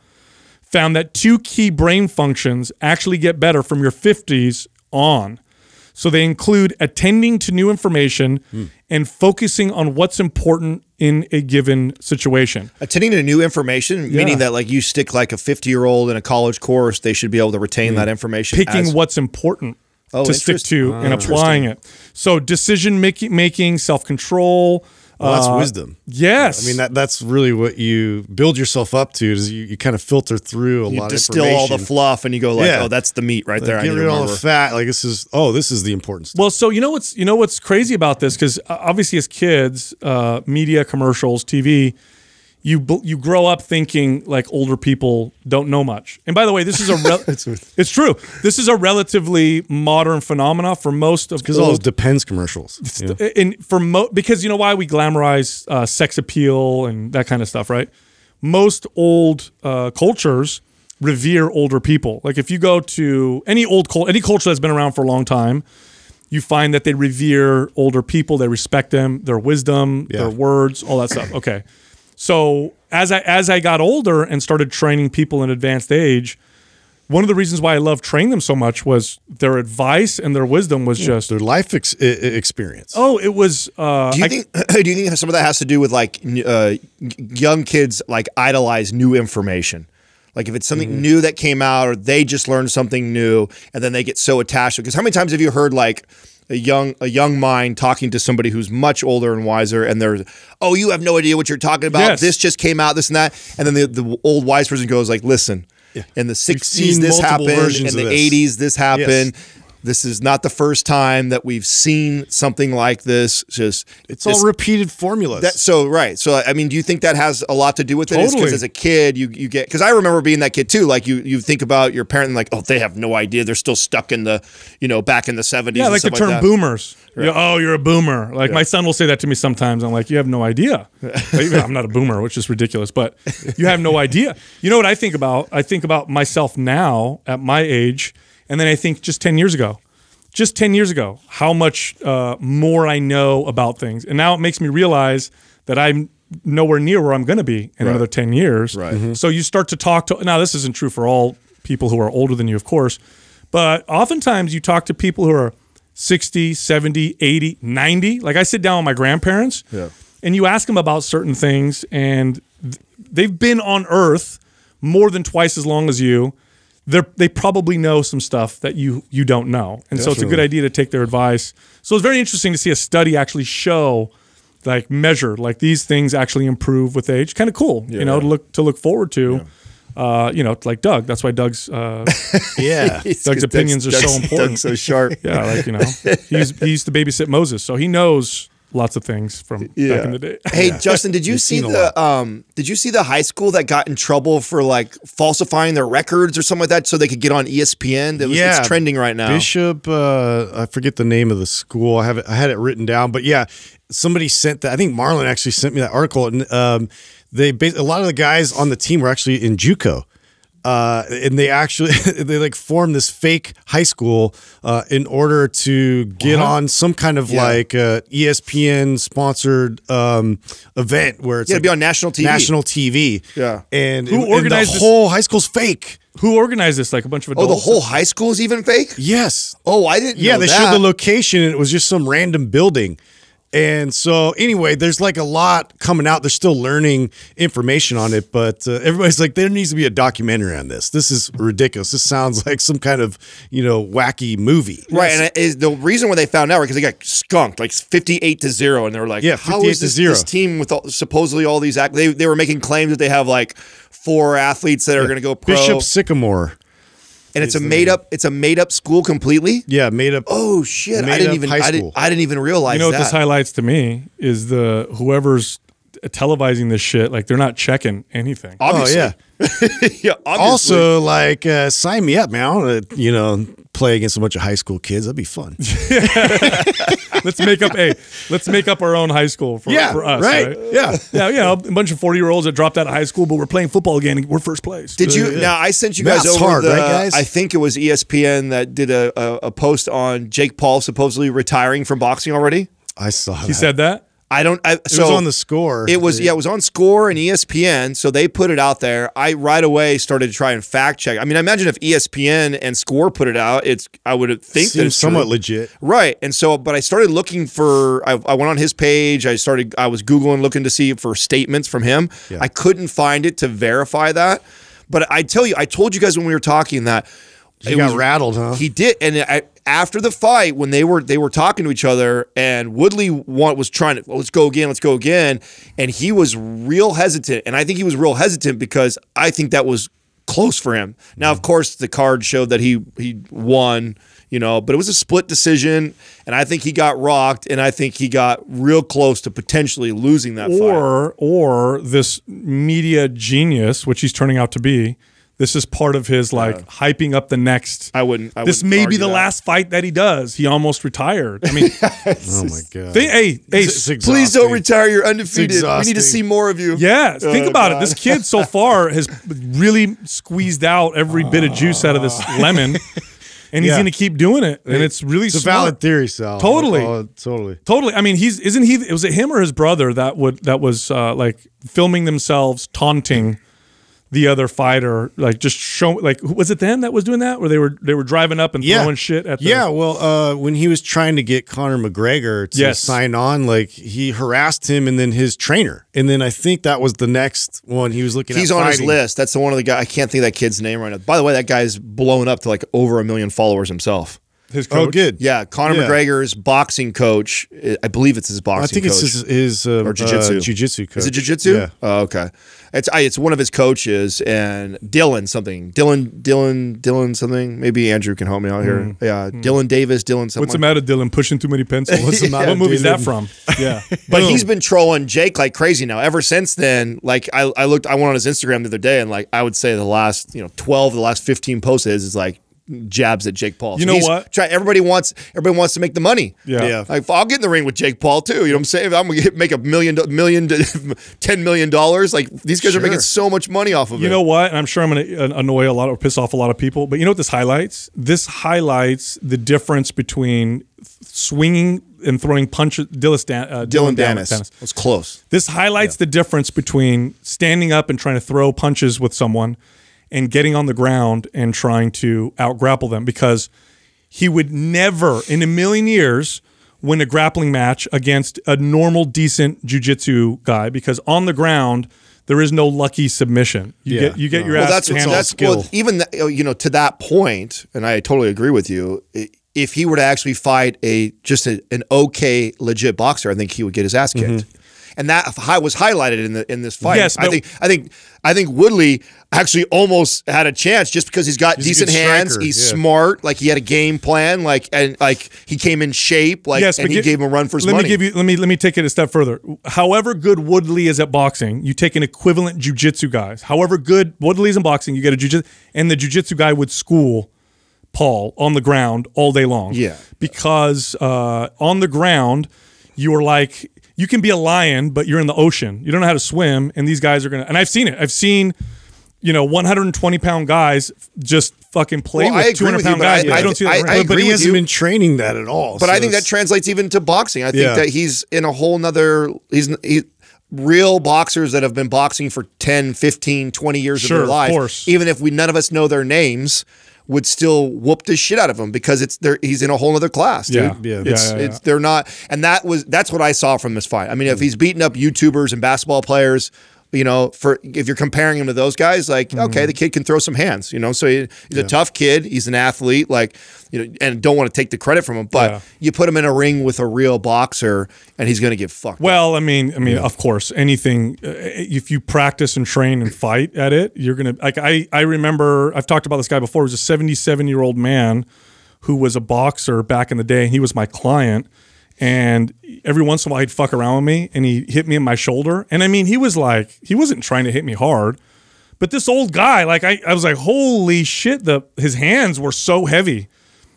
found that two key brain functions actually get better from your 50s on. So they include attending to new information and focusing on what's important in a given situation. Attending to new information, meaning that like you stick like a 50 year old in a college course, they should be able to retain that information. Mm. Picking as- what's important Oh, to stick to and applying it. So decision making, making self control. Well, that's wisdom. Yes. I mean that that's really what you build yourself up to. Is you, you kind of filter through a you lot of distill all the fluff and you go like, Yeah. oh, that's the meat right Like, there. I get need rid of all the fat. Like this is oh, this is the important stuff. Well, so you know what's you know what's crazy about this because obviously as kids, uh, media, commercials, TV, you you grow up thinking like older people don't know much. And by the way, this is a rel- it's true. This is a relatively modern phenomenon for most of Because all those depends commercials. know? and for mo- because you know why we glamorize uh, sex appeal and that kind of stuff, right? Most old uh, cultures revere older people. Like if you go to any old cult, any culture that's been around for a long time, you find that they revere older people. They respect them, their wisdom, their words, all that stuff. Okay, so as I as I got older and started training people in advanced age. One of the reasons why I love training them so much was their advice and their wisdom was just Their life ex- i- i- experience. oh it was uh Do you I- think? Do you think some of that has to do with like uh, young kids like idolize new information? Like if it's something Mm-hmm. new that came out or they just learned something new and then they get so attached because how many times have you heard like a young a young mind talking to somebody who's much older and wiser and they're oh you have no idea what you're talking about. Yes. this just came out this and that. And then the, the old wise person goes like listen in the 60s this happened. in the this. 80s this happened this is not the first time that we've seen something like this just It's all repeated formulas. that so right. So I mean, do you think that has a lot to do with it? Totally. Because as a kid, you you get because I remember being that kid too. Like you you think about your parent and like, oh, they have no idea. They're still stuck in the you know back in the seventies. Yeah, like the term boomers. You- oh, you're a boomer. Like my son will say that to me sometimes. I'm like, you have no idea. I'm not a boomer, which is ridiculous, but you have no idea. You know what I think about? I think about myself now at my age, and then I think just 10 years ago. Just 10 years ago, how much uh, more I know about things. And now it makes me realize that I'm nowhere near where I'm going to be in another 10 years. Right. So you start to talk to, now this isn't true for all people who are older than you, of course, but oftentimes you talk to people who are 60, 70, 80, 90. Like I sit down with my grandparents yeah. and you ask them about certain things and th- they've been on earth more than twice as long as you. They're, they probably know some stuff that you you don't know. And so it's a good idea to take their advice. So it's very interesting to see a study actually show like measure like these things actually improve with age. Kind of cool, you know, to look to look forward to. Uh, you know, like Doug. That's why Doug's uh, yeah. Doug's opinions are so important. Doug's so sharp. yeah, like you know, he's he used to babysit Moses, so he knows lots of things from back in the day. Hey Justin, did you see the um did you see the high school that got in trouble for like falsifying their records or something like that so they could get on ESPN? That was Yeah. it's trending right now. Bishop, uh, I forget the name of the school. I have it, I had it written down, but yeah, somebody sent that. I think Marlon actually sent me that article, and um, they a lot of the guys on the team were actually in JUCO. Uh, and they actually they like formed this fake high school uh, in order to get on some kind of Yeah. like uh, ESPN sponsored um, event where it's Yeah, to like be on national TV. National TV. Yeah. and Who and organized the this? whole high school's fake. Who organized this? Like a bunch of adults. Oh, the whole high school is even fake? Yes, Oh, I didn't yeah, know they that. showed the location and it was just some random building. And so, anyway, there's like a lot coming out. They're still learning information on it, but uh, everybody's like, there needs to be a documentary on this. This is ridiculous. This sounds like some kind of, you know, wacky movie. Right, and it is the reason why they found out because they got skunked like fifty-eight to zero, and they were like, Yeah, how 58 is to this, zero. this team with all, supposedly all these act? They they were making claims that they have like four athletes that are going to go pro, Bishop Sycamore. And it's a made up it's a made up school completely. Yeah, made up. Oh shit! I didn't up even high I didn't. I didn't even realize You know what that. this highlights to me is the whoever's televising this shit. Like they're not checking anything. Obviously. Oh, yeah. yeah. Obviously. Also, like, uh, sign me up, man. I want to, you know, play against a bunch of high school kids. That'd be fun. let's make up a let's make up our own high school for, for us. Right? Yeah. Yeah, you know, a bunch of forty year olds that dropped out of high school, but we're playing football again. and We're first place. Did you? Now I sent you guys Math's over hard, the. right, guys? I think it was ESPN that did a, a, a post on Jake Paul supposedly retiring from boxing already. I saw that. He said that. I don't. I, it so was on the score. It was yeah, it was on Score and ESPN, so they put it out there. I right away started to try and fact check. I mean, I imagine if ESPN and Score put it out, it's I would think that it's somewhat true. legit. Right. And so, but I started looking for, I, I went on his page. I started, I was Googling looking to see for statements from him. I couldn't find it to verify that. But I tell you, I told you guys when we were talking that He got was- rattled, huh? He did. And I, after the fight, when they were, they were talking to each other and Woodley want, was trying to, let's go again, let's go again. And he was real hesitant. And I think he was real hesitant because I think that was close for him. Now, of mm-hmm. course, the card showed that he he won, you know, but it was a split decision, and I think he got rocked, and I think he got real close to potentially losing that fight. or or this media genius, which he's turning out to be. This is part of his like hyping up the next. I wouldn't. I this wouldn't may be the that. last fight that he does. He almost retired. I mean, oh my god. they, hey, hey, It's Please don't retire. You're undefeated. We need to see more of you. yeah. Think Oh, about it. This kid so far has really squeezed out every bit of juice out of this lemon, and he's Yeah. going to keep doing it. And it's really It's a valid theory, Sal. Totally. Oh, totally. Totally. I mean, he's isn't he? Was it him or his brother that would that was uh, like filming themselves taunting the other fighter, like just show like was it them that was doing that, where they were they were driving up and throwing shit at the yeah, well, uh, when he was trying to get Conor McGregor to Yes. sign on, like he harassed him and then his trainer. And then I think that was the next one he was looking at. He's at. on his list. That's the one of the guy. I can't think of that kid's name right now. By the way, that guy's blown up to like over a million followers himself. His coach. Oh, good. Yeah, Conor Yeah. McGregor's boxing coach. I believe it's his boxing. I think it's his, his uh, or jiu-jitsu. uh, jiu-jitsu coach. Is it jiu-jitsu? Yeah. Oh, okay. It's I, it's one of his coaches and Dylan something. Dylan Dylan Dylan something. Maybe Andrew can help me out here. Yeah, Dylan Davis. Dylan something. What's the matter, Dylan? Pushing too many pencils. What's the matter? Yeah, what movie's that from? Yeah, But he's been trolling Jake like crazy now. Ever since then, like I, I looked, I went on his Instagram the other day, and like I would say the last, you know, twelve, of the last fifteen posts is, is like jabs at Jake Paul. You know what? Try, everybody wants, everybody wants to make the money. Yeah. Yeah. Like I'll get in the ring with Jake Paul too. You know what I'm saying? I'm gonna make a million, million, to ten million dollars. Like these guys are making so much money off of it. You know what? And I'm sure I'm going to annoy a lot or piss off a lot of people. But you know what this highlights? This highlights the difference between swinging and throwing punches. Dylan, Dan, uh, Dylan Dan- Dennis. That's close. This highlights the difference between standing up and trying to throw punches with someone and getting on the ground and trying to out grapple them because he would never in a million years win a grappling match against a normal decent jiu-jitsu guy because on the ground there is no lucky submission. You Yeah. get you get your Well, ass that's handled. that's well, even th- oh, you know to that point, and I totally agree with you. i- If he were to actually fight a just a, an okay legit boxer, I think he would get his ass kicked. Mm-hmm. And that hi- was highlighted in the in this fight. Yes, I think I think I think Woodley actually almost had a chance just because he's got He's decent hands. He's yeah. smart. Like he had a game plan. Like and like he came in shape. Like yes, and he gi- gave him a run for his let money. me give you let me let me take it a step further. However good Woodley is at boxing, you take an equivalent jujitsu guy. However good Woodley is in boxing, you get a jujitsu, and the jujitsu guy would school Paul on the ground all day long. Yeah. because uh, on the ground you are like you can be a lion, but you're in the ocean. You don't know how to swim, and these guys are gonna. And I've seen it. I've seen. You know, 120 pound guys just fucking play Well, I with agree 200 with you, pound but guys. I- but I- I don't see that. I- in I but he hasn't you. been training that at all. But so I think that translates even to boxing. I think Yeah. that he's in a whole nother he's he, real boxers that have been boxing for 10, 15, 20 years Sure, of of their life. course. Even if we none of us know their names would still whoop the shit out of him because it's there he's in a whole other class, dude. Yeah, yeah. It's Yeah, yeah, it's they're not and that was that's what I saw from this fight. I mean, if he's beating up YouTubers and basketball players, you know, for if you're comparing him to those guys, like Mm-hmm. okay, the kid can throw some hands, you know. So he, he's a tough kid. He's an athlete, like you know, and don't want to take the credit from him. But Yeah. you put him in a ring with a real boxer, and he's going to get fucked. up. Well, I mean, I mean, of course, anything. Uh, if you practice and train and fight at it, you're gonna. Like I, I remember I've talked about this guy before. He was a 77 year old man who was a boxer back in the day, and he was my client. And every once in a while, he'd fuck around with me, and he hit me in my shoulder. And I mean, he was like, he wasn't trying to hit me hard, but this old guy, like, I, I was like, holy shit, the his hands were so heavy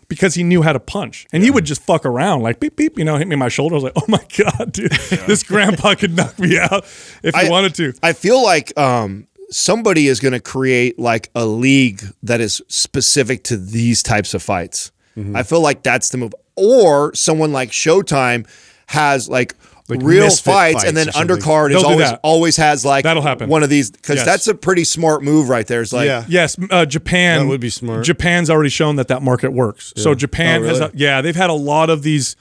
because he knew how to punch. And he would just fuck around, like beep beep, you know, hit me in my shoulder. I was like, oh my god, dude, this grandpa could knock me out if he I- wanted to. I feel like um, somebody is going to create like a league that is specific to these types of fights. Mm-hmm. I feel like that's the move. Or someone like Showtime has like. Like real misfit fights, and then fights or something. undercard is always that. always has like That'll happen. one of these because Yes. that's a pretty smart move right there. It's like Yeah. Yes, uh, Japan. That would be smart. Japan's already shown that that market works. So Japan Oh, has, a, yeah, they've had a lot of these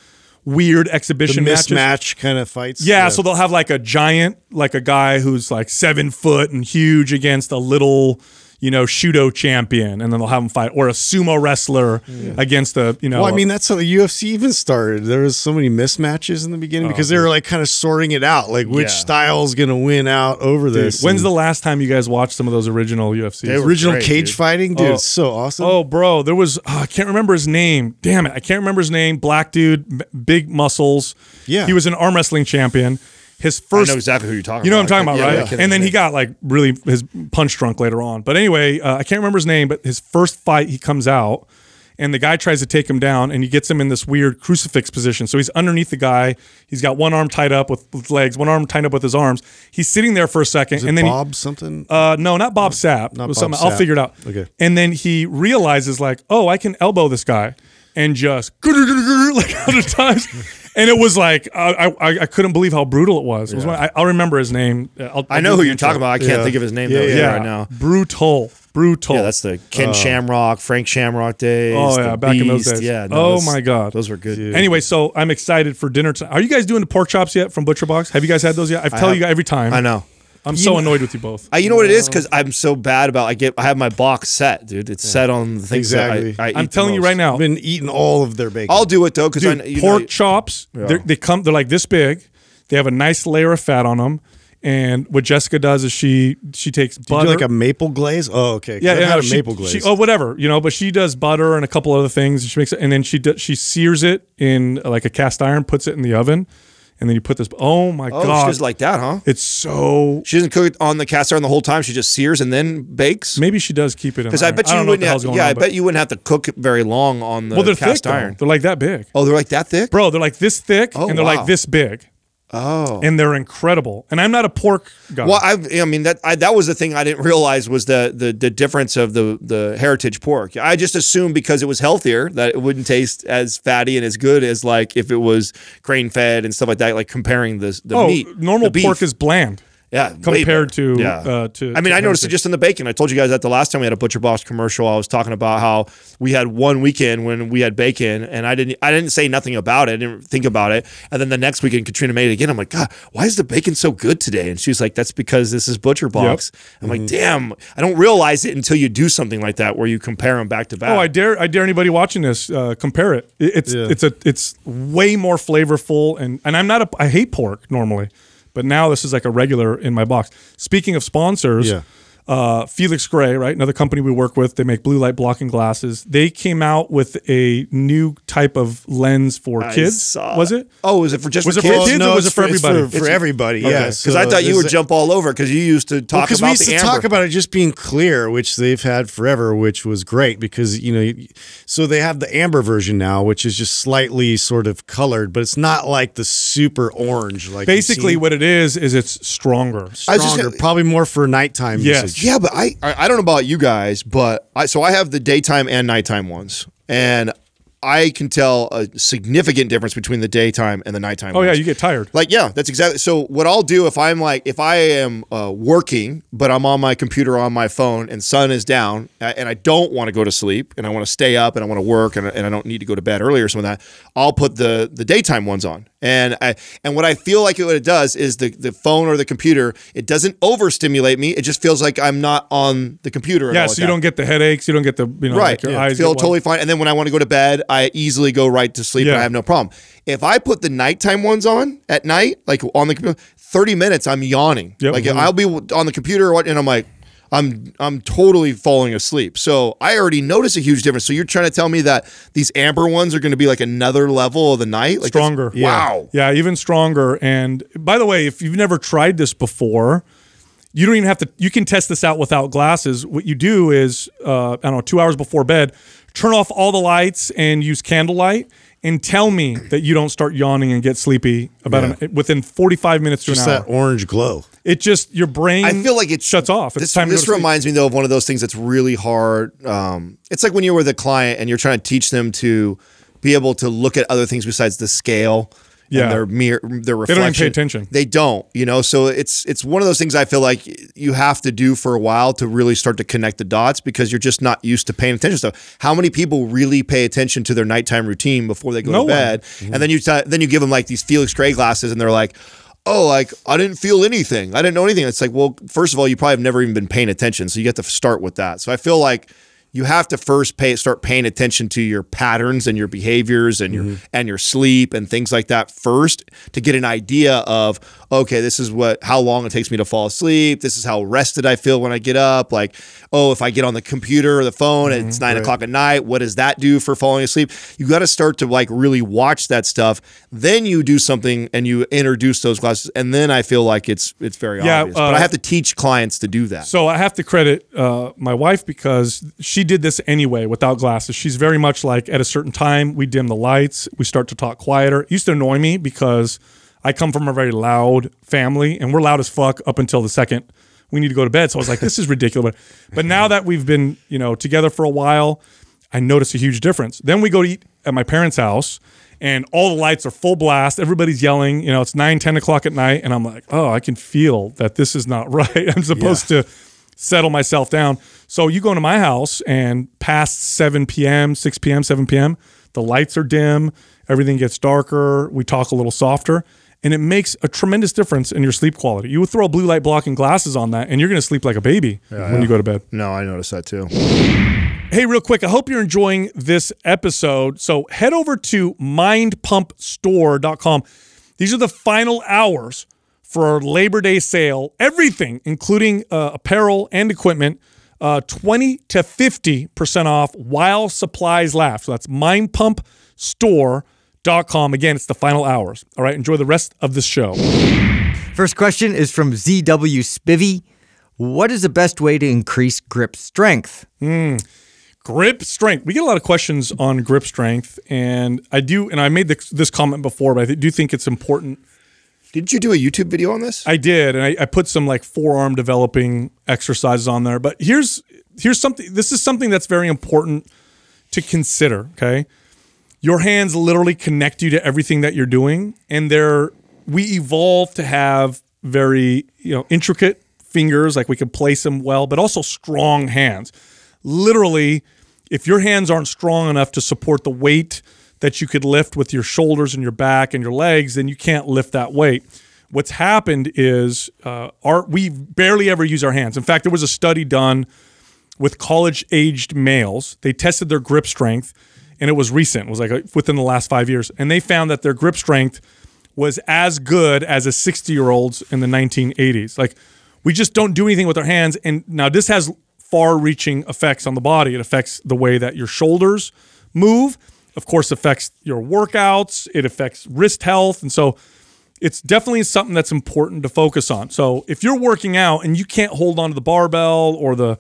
weird the exhibition matches. mismatch kind of fights. Yeah, so they'll have like a giant, like a guy who's like seven foot and huge against a little, you know, judo champion, and then they'll have him fight, or a sumo wrestler against a, you know. Well, I mean, that's how the UFC even started. There was so many mismatches in the beginning oh, because they were like kind of sorting it out, like which Yeah. style's going to win out over this. when's And the last time you guys watched some of those original UFCs? They were original great, cage dude. fighting? Oh. Dude, Oh. it's so awesome. Oh, bro, there was oh, I can't remember his name. Damn it, I can't remember his name. Black dude, big muscles. Yeah. he was an arm wrestling champion. His first. I know exactly who you're talking you know about. what I'm talking about, Yeah, right? yeah, and then he got like really his punch drunk later on. But anyway, uh, I can't remember his name. But his first fight, he comes out. And the guy tries to take him down, and he gets him in this weird crucifix position. So he's underneath the guy. He's got one arm tied up with, with legs, one arm tied up with his arms. He's sitting there for a second, and then Bob he- something? uh, no, not Bob Sapp. not Bob something. I'll figure it out. Okay. And then he realizes, like, oh, I can elbow this guy, and just like out of times. And it was like I, I I couldn't believe how brutal it was. It was one, I, I'll remember his name. Uh, I'll, I I'll know who you're talking about. I can't Yeah. think of his name Yeah, though yeah. yeah, Yeah, right now. brutal, brutal. Yeah, that's the Ken Shamrock, Frank Shamrock days. Oh, yeah, back in those days. Yeah. Oh, those- my God. those were good. Anyway, so I'm excited for dinner tonight. Are you guys doing the pork chops yet from Butcher Box? Have you guys had those yet? I tell have- you guys every time. I know. I'm so annoyed with you both. I, you know what it is? Because I'm so bad about. I get. I have my box set, dude. It's set on the things Exactly. that I, I eat I'm the telling you most. right now, I've been eating all of their bacon. I'll do it though, because I dude, you pork know, chops. they're- They come. They're like this big. They have a nice layer of fat on them. And what Jessica does is she she takes Do you butter. do like a maple glaze? Oh, okay. 'Cause yeah, I've yeah, had a she- maple glaze. She, oh, whatever, you know. But she does butter and a couple other things. And she makes it, and then she does, she sears it in uh, like a cast iron, puts it in the oven, and then you put this. Oh my God. Oh, she god, does like that, huh? it's so. She doesn't cook it on the cast iron the whole time. She just sears and then bakes. Maybe she does keep it in. Because I bet you what wouldn't. Have, yeah, on, I bet you wouldn't have to cook it very long on the Well, they're cast thick iron. though. They're like that big, Oh, they're like that thick. bro. They're like this thick, Oh, and they're wow. like this big, Oh. and they're incredible. And I'm not a pork guy. Well, I, I mean that I, that was the thing I didn't realize was the, the the difference of the the heritage pork. I just assumed because it was healthier that it wouldn't taste as fatty and as good as like if it was grain fed and stuff like that. Like comparing the the oh, meat. normal the pork is bland. Yeah compared to, yeah. uh, to- I mean, to I noticed it just in the bacon. I told you guys that the last time we had a Butcher Box commercial, I was talking about how we had one weekend when we had bacon, and I didn't I didn't say nothing about it. I didn't think about it. And then the next weekend, Katrina made it again. I'm like, God, why is the bacon so good today? And she was like, That's because this is Butcher Box. I'm Mm-hmm. like, Damn, I don't realize it until you do something like that where you compare them back to back. Oh, I dare I dare anybody watching this uh, compare it. It- It's Yeah. it's a it's way more flavorful and and I'm not a I hate pork normally, but now this is like a regular in my box. Speaking of sponsors, Yeah. uh, Felix Gray, right, another company we work with, they make blue light blocking glasses. They came out with a new type of lens for I kids. saw Was it? Oh, was it for just Was for it for kids? kids? or was it it's for it's everybody? For, everybody, yeah. Because I thought you would jump all over because you used to talk because about we used the to amber. talk about it just being clear, which they've had forever, which was great because you know, so they have the amber version now, which is just slightly sort of colored, but it's not like the super orange. Like Basically, what it is is it's stronger. I was just stronger, gonna- probably more for nighttime Yes. usage. Yeah, but I I I don't know about you guys, but I so I have the daytime and nighttime ones, and I can tell a significant difference between the daytime and the nighttime. Oh yeah, you get tired. Like yeah, that's exactly. So what I'll do if I'm like if I am uh, working, but I'm on my computer on my phone and sun is down, uh, and I don't want to go to sleep, and I want to stay up, and I want to work, and, and I don't need to go to bed early or something like that, I'll put the the daytime ones on. And I and what I feel like it, what it does is the the phone or the computer it doesn't overstimulate me. It just feels like I'm not on the computer. at Yeah, all so you don't get the headaches. You don't get the you know Right. like your yeah. eyes Feel totally fine. And then when I want to go to bed, I easily go right to sleep and Yeah. I have no problem. If I put the nighttime ones on at night, like on the computer, 30 minutes, I'm yawning. Yep. Like Mhm. I'll be on the computer and I'm like, I'm I'm totally falling asleep. So I already notice a huge difference. So you're trying to tell me that these amber ones are going to be like another level of the night, like that's- stronger. Wow. Yeah, even stronger. And by the way, if you've never tried this before, you don't even have to. You can test this out without glasses. What you do is, uh, I don't know, two hours before bed, turn off all the lights and use candlelight. And tell me that you don't start yawning and get sleepy about an, within 45 minutes to Just an that orange glow. It just your brain. I feel like it shuts off. It's This, time this go to sleep. reminds me though of one of those things that's really hard. Um, it's like when you're with a client and you're trying to teach them to be able to look at other things besides the scale. Yeah. And their mirror, their reflection. They don't pay attention. They don't, you know. So it's it's one of those things I feel like you have to do for a while to really start to connect the dots because you're just not used to paying attention. So how many people really pay attention to their nighttime routine before they go No to one. bed? And then you then you give them like these Felix Gray glasses, and they're like, oh, like I didn't feel anything. I didn't know anything. It's like, well, first of all, you probably have never even been paying attention. So you get to start with that. So I feel like you have to first pay start paying attention to your patterns and your behaviors and your mm-hmm. and your sleep and things like that first to get an idea of okay this is what how long it takes me to fall asleep. This is how rested i feel when i get up. Like oh if i get on the computer or the phone and it's 9 o'clock at night. What does that do for falling asleep? You got to start to like really watch that stuff. Then you do something and you introduce those glasses and then i feel like it's it's very Yeah, obvious. But uh, i have to teach clients to do that. So I have to credit uh, my wife because she did this anyway without glasses. She's very much like at a certain time we dim the lights, we start to talk quieter. It used to annoy me because I come from a very loud family and we're loud as fuck up until the second we need to go to bed. So I was like, this is ridiculous. But now that we've been, you know, together for a while, I notice a huge difference. Then we go to eat at my parents' house and all the lights are full blast. Everybody's yelling. You know, it's 9, 10 o'clock at night. And I'm like, oh, I can feel that this is not right. I'm supposed to settle myself down. So you go into my house and past 7 p.m., 6 p.m., 7 p.m., the lights are dim, everything gets darker, we talk a little softer, and it makes a tremendous difference in your sleep quality. You would throw blue light blocking glasses on that, and you're going to sleep like a baby when you go to bed. No, I noticed that too. Hey, real quick, I hope you're enjoying this episode. So head over to mindpumpstore.com. These are the final hours for our Labor Day sale. Everything, including uh, apparel and equipment, uh, 20 to 50% off while supplies last. So that's mindpumpstore.com. Again, it's the final hours. All right, enjoy the rest of this show. First question is from ZW Spivvy. What is the best way to increase grip strength? Hmm. grip strength. We get a lot of questions on grip strength, and I do, and I made this, this comment before, but I do think it's important. Didn't you do a YouTube video on this? I did, and I, I put some like forearm developing exercises on there. But here's here's something. This is something that's very important to consider. Okay, your hands literally connect you to everything that you're doing, and they're we evolved to have very you know intricate fingers, like we can place them well, but also strong hands. Literally, if your hands aren't strong enough to support the weight that you could lift with your shoulders and your back and your legs, then you can't lift that weight. What's happened is uh, our we barely ever use our hands. In fact, there was a study done with college-aged males. They tested their grip strength, and it was recent. It was like uh, within the last five years, and they found that their grip strength was as good as a 60-year-old's in the 1980s. Like we just don't do anything with our hands, and now this has far-reaching effects on the body. It affects the way that your shoulders move. Of course, affects your workouts. It affects wrist health, and so it's definitely something that's important to focus on. So if you're working out and you can't hold on to the barbell or the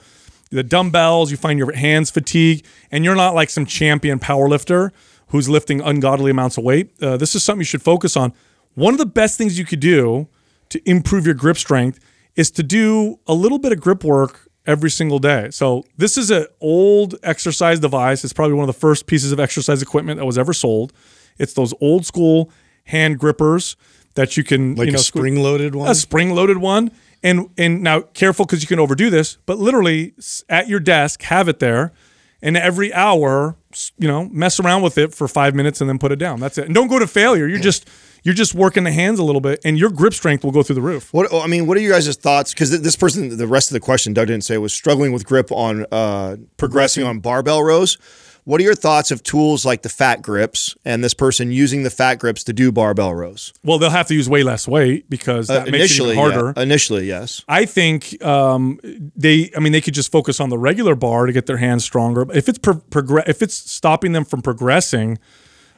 the dumbbells, you find your hands fatigue, and you're not like some champion powerlifter who's lifting ungodly amounts of weight. Uh, this is something you should focus on. One of the best things you could do to improve your grip strength is to do a little bit of grip work every single day. So this is an old exercise device. It's probably one of the first pieces of exercise equipment that was ever sold. It's those old school hand grippers that you can Like you know a spring loaded one? a spring loaded one. And and now careful because you can overdo this, but literally at your desk, have it there, and every hour, you know, mess around with it for five minutes and then put it down. That's it. And don't go to failure. You're just you're just working the hands a little bit, and your grip strength will go through the roof. What I mean, what are you guys' thoughts? Because this person, the rest of the question, Doug didn't say, was struggling with grip on uh, progressing on barbell rows. What are your thoughts of tools like the fat grips and this person using the fat grips to do barbell rows? Well, they'll have to use way less weight because that makes it harder. yeah. initially, yes. I think um, they. I mean, they could just focus on the regular bar to get their hands stronger. If it's pro- progress, if it's stopping them from progressing,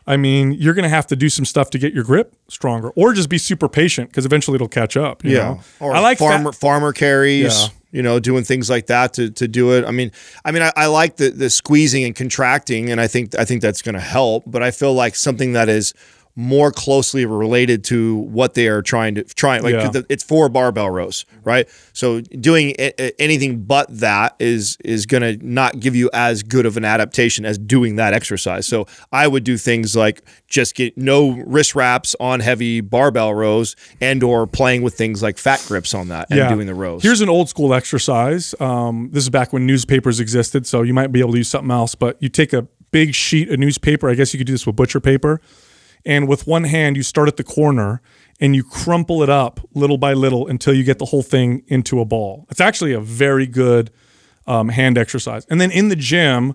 I mean, you're going to have to do some stuff to get your grip stronger, or just be super patient because eventually it'll catch up. you know? or I like farmer fat- farmer carries. Yeah. You know, doing things like that to, to do it. I mean, I mean, I, I like the the squeezing and contracting, and I think I think that's going to help. But I feel like something that is more closely related to what they are trying to try. Like Yeah. the- it's four barbell rows, right? So doing a- anything but that is is going to not give you as good of an adaptation as doing that exercise. So I would do things like just get no wrist wraps on heavy barbell rows and or playing with things like fat grips on that and doing the rows. Here's an old school exercise. Um, this is back when newspapers existed, so you might be able to use something else. But you take a big sheet of newspaper. I guess you could do this with butcher paper, and with one hand you start at the corner and you crumple it up little by little until you get the whole thing into a ball. It's actually a very good um, hand exercise. And then in the gym,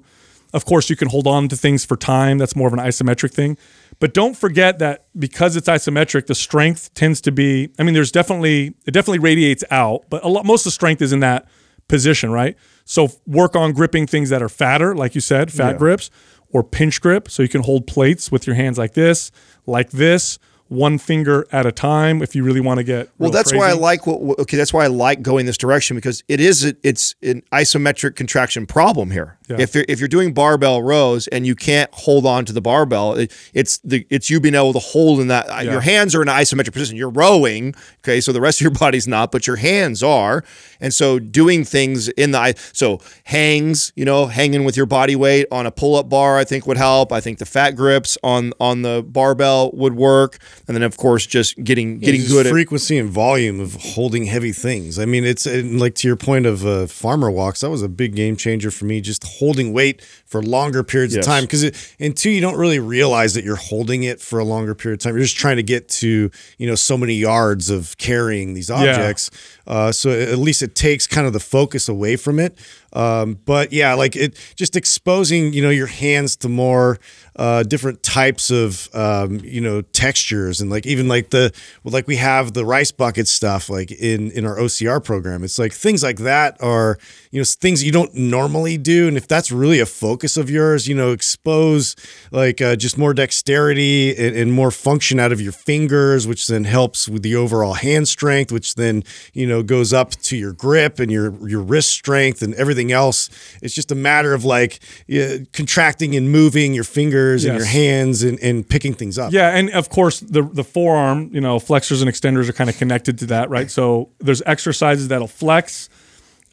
of course, you can hold on to things for time. That's more of an isometric thing. But don't forget that because it's isometric, the strength tends to be. I mean, there's definitely it definitely radiates out, but a lot most of the strength is in that position, right? So work on gripping things that are fatter, like you said, fat grips, or pinch grip, so you can hold plates with your hands like this, like this, one finger at a time. If you really want to get Well, that's why I like what. what- Okay, that's why I like going this direction because it is a, it's an isometric contraction problem here. If you're if you're doing barbell rows and you can't hold on to the barbell, it, it's the it's you being able to hold in that. uh, Your hands are in an isometric position. You're rowing, okay, so the rest of your body's not, but your hands are, and so doing things in the so hangs, you know, hanging with your body weight on a pull up bar, I think would help. I think the fat grips on on the barbell would work, and then of course just getting getting Just good at frequency and volume of holding heavy things. I mean, it's like to your point of uh, farmer walks. That was a big game changer for me. Just holding weight for longer periods Yes. of time because and two, you don't really realize that you're holding it for a longer period of time. You're just trying to get to you know so many yards of carrying these objects. Uh, so at least it takes kind of the focus away from it. Um, but yeah, like it just exposing you know your hands to more uh, different types of um, you know textures and like even like the like we have the rice bucket stuff like in in our OCR program. It's like things like that are you know things you don't normally do, and if that's really a focus of yours, you know, expose like uh, just more dexterity and, and more function out of your fingers, which then helps with the overall hand strength, which then you know goes up to your grip and your your wrist strength and everything else. It's just a matter of like yeah, contracting and moving your fingers and your hands and, and picking things up. Yeah, and of course the the forearm, you know, flexors and extenders are kind of connected to that, right? So there's exercises that'll flex,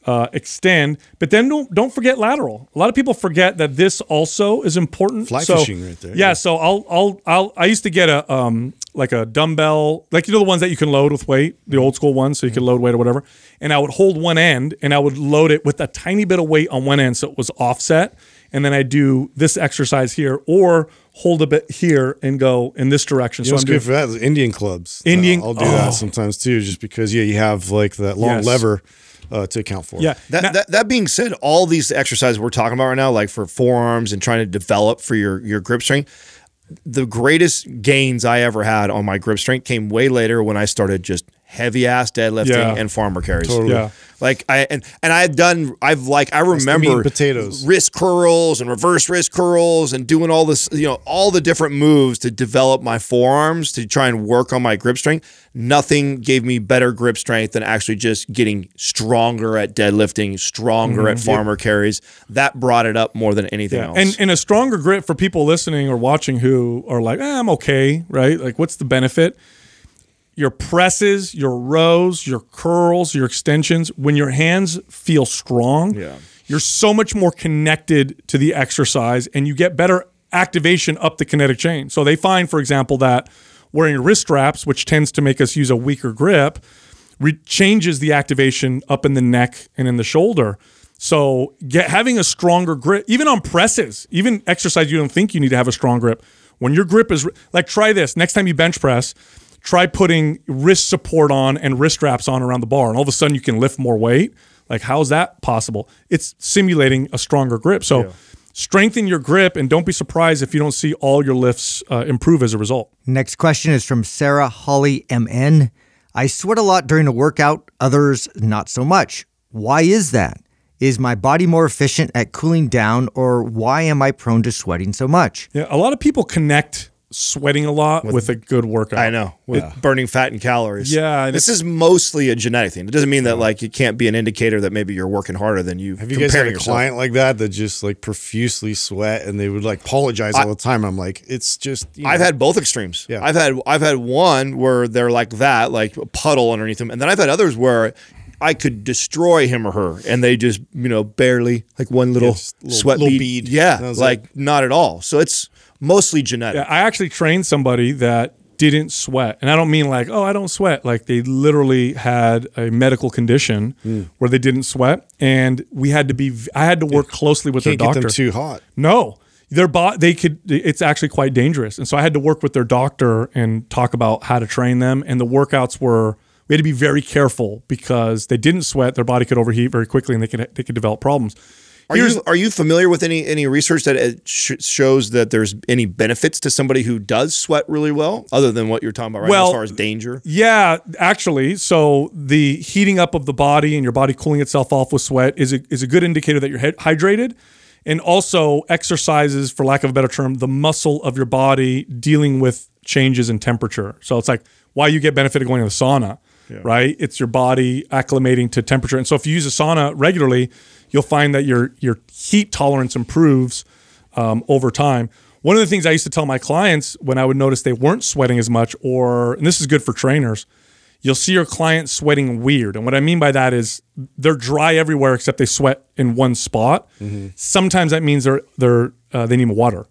uh, extend, but then don't don't forget lateral. A lot of people forget that this also is important. Fly So- fishing right there, Yeah, yeah. so I'll I'll I'll I used to get a um like a dumbbell, like you know the ones that you can load with weight, the old school ones, so you can load weight or whatever. And I would hold one end and I would load it with a tiny bit of weight on one end, so it was offset. And then I do this exercise here, or hold a bit here and go in this direction. You know what's I'm doing- good for that? Indian clubs. Indian- I'll do oh. that sometimes too, just because yeah, you have like that long Yes. lever uh, to account for. Yeah. That, Now- that that being said, all these exercises we're talking about right now, like for forearms and trying to develop for your your grip strength, the greatest gains I ever had on my grip strength came way later when I started just heavy ass deadlifting Yeah. and farmer carries. Totally. Yeah. Like I and and I had done I've like I remember potatoes. wrist curls and reverse wrist curls and doing all this you know all the different moves to develop my forearms to try and work on my grip strength. Nothing gave me better grip strength than actually just getting stronger at deadlifting, stronger at farmer carries. That brought it up more than anything Mm-hmm. Yeah. else. And and a stronger grip for people listening or watching who are like, eh, I'm okay, right? Like, what's the benefit? Your presses, your rows, your curls, your extensions, when your hands feel strong, Yeah. you're so much more connected to the exercise and you get better activation up the kinetic chain. So they find, for example, that wearing wrist straps, which tends to make us use a weaker grip, re- changes the activation up in the neck and in the shoulder. So get having a stronger grip, even on presses, even exercise you don't think you need to have a strong grip. When your grip is like, try this next time you bench press. Try putting wrist support on and wrist straps on around the bar, and all of a sudden you can lift more weight. Like, how's that possible? It's simulating a stronger grip. So, strengthen your grip, and don't be surprised if you don't see all your lifts uh, improve as a result. Next question is from Sarah Holly MN. I sweat a lot during a workout, others not so much. Why is that? Is my body more efficient at cooling down, or why am I prone to sweating so much? Yeah, a lot of people connect sweating a lot with, a good workout. I know with burning fat and calories. Yeah, and this is mostly a genetic thing. It doesn't mean that like it can't be an indicator that maybe you're working harder than you. Have you guys had a yourself. client like that that just like profusely sweat and they would like apologize all the time? I'm like, it's just. You know, I've had both extremes. Yeah. I've had I've had one where they're like that, like a puddle underneath them, and then I've had others where I could destroy him or her, and they just you know barely like one little, just a little- sweat little bead. bead. Yeah, That was like not at all. So it's mostly genetic. Yeah, I actually trained somebody that didn't sweat. And I don't mean like, oh, I don't sweat. Like they literally had a medical condition Hmm. where they didn't sweat. And we had to be, I had to work closely with can't their doctor. too hot. No, their bot they could. It's actually quite dangerous, and so I had to work with their doctor and talk about how to train them. And the workouts were we had to be very careful because they didn't sweat. Their body could overheat very quickly, and they could they could develop problems. Are you are you familiar with any any research that sh- shows that there's any benefits to somebody who does sweat really well, other than what you're talking about right now, as far as danger? Yeah, actually. So the heating up of the body and your body cooling itself off with sweat is a, is a good indicator that you're hy- hydrated. And also exercises, for lack of a better term, the muscle of your body dealing with changes in temperature. So it's like why you get benefit of going to the sauna, right? It's your body acclimating to temperature. And so if you use a sauna regularly, you'll find that your your heat tolerance improves um, over time. One of the things I used to tell my clients when I would notice they weren't sweating as much, or and this is good for trainers, you'll see your client sweating weird. And what I mean by that is they're dry everywhere except they sweat in one spot. Sometimes that means they're they're uh, they need water.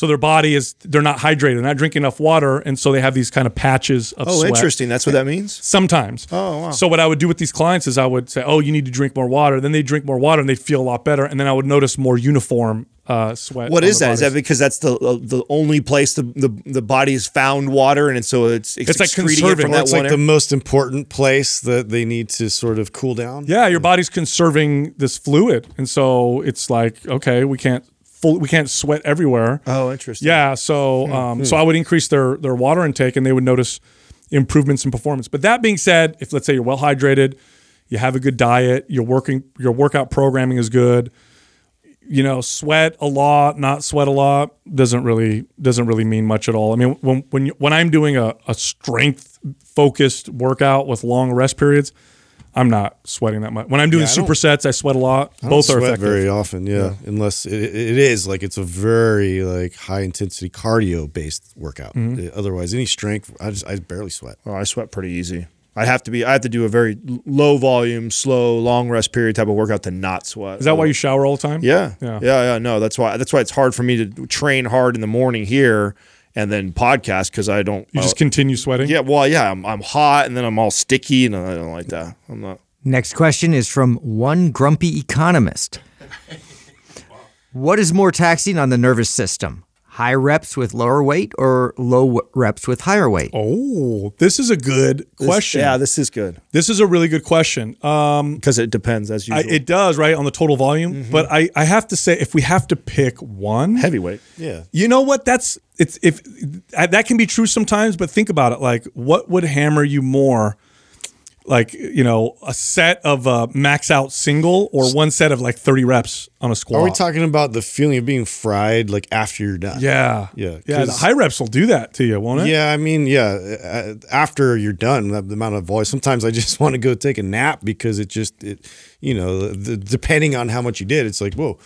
So their body is they're not hydrated, they're not drinking enough water, and so they have these kind of patches of sweat. Oh, sweat. interesting. That's what that means. Sometimes. Oh, wow. So what I would do with these clients is I would say, "Oh, you need to drink more water." Then they drink more water and they feel a lot better. And then I would notice more uniform uh, sweat. What on is their that? Is that because that's the uh, the only place the the, the body's found water, and so it's it's, It's like excreting it conserving. from Well, that That's one like the most important place that they need to sort of cool down. Yeah, your body's conserving this fluid, and so it's like, okay, we can't full, we can't sweat everywhere. Oh, interesting. Yeah, so um, so I would increase their their water intake, and they would notice improvements in performance. But that being said, if let's say you're well hydrated, you have a good diet, you're working, your workout programming is good. You know, sweat a lot, not sweat a lot doesn't really doesn't really mean much at all. I mean, when when you, when I'm doing a, a strength focused workout with long rest periods, I'm not sweating that much. When I'm doing I don't- supersets, I sweat a lot. I don't Both are sweat effective. very often, yeah. Unless it, it is like it's a very like high intensity cardio based workout. Mm-hmm. Uh, Otherwise, any strength, I just I barely sweat. Oh, I sweat pretty easy. I have to be. I have to do a very low volume, slow, long rest period type of workout to not sweat. Is that why you shower all the time? Yeah, Yeah. yeah, yeah, No, that's why. That's why it's hard for me to train hard in the morning here and then podcast because I don't. You just uh, continue sweating. yeah, well, yeah. I'm, I'm hot and then I'm all sticky and I don't like that. I'm not. Next question is from one grumpy economist. What is more taxing on the nervous system? High reps with lower weight or low reps with higher weight? Oh, this is a good question. Yeah, this is good this is a really good question. Um, because it depends as I, usual. it does right on the total volume, but I, I have to say if we have to pick one, Heavyweight. Yeah. you know what? That's it's if that can be true sometimes, but think about it. Like, what would hammer you more? Like, you know, a set of a max out single or one set of like thirty reps on a squat. Are we talking about the feeling of being fried like after you're done? Yeah, Yeah, yeah. The 'cause- high reps will do that to you, won't it? Yeah, I mean, yeah. uh, After you're done, the the amount of voice. Sometimes I just want to go take a nap because it just, it, you know, the, depending on how much you did, it's like, whoa,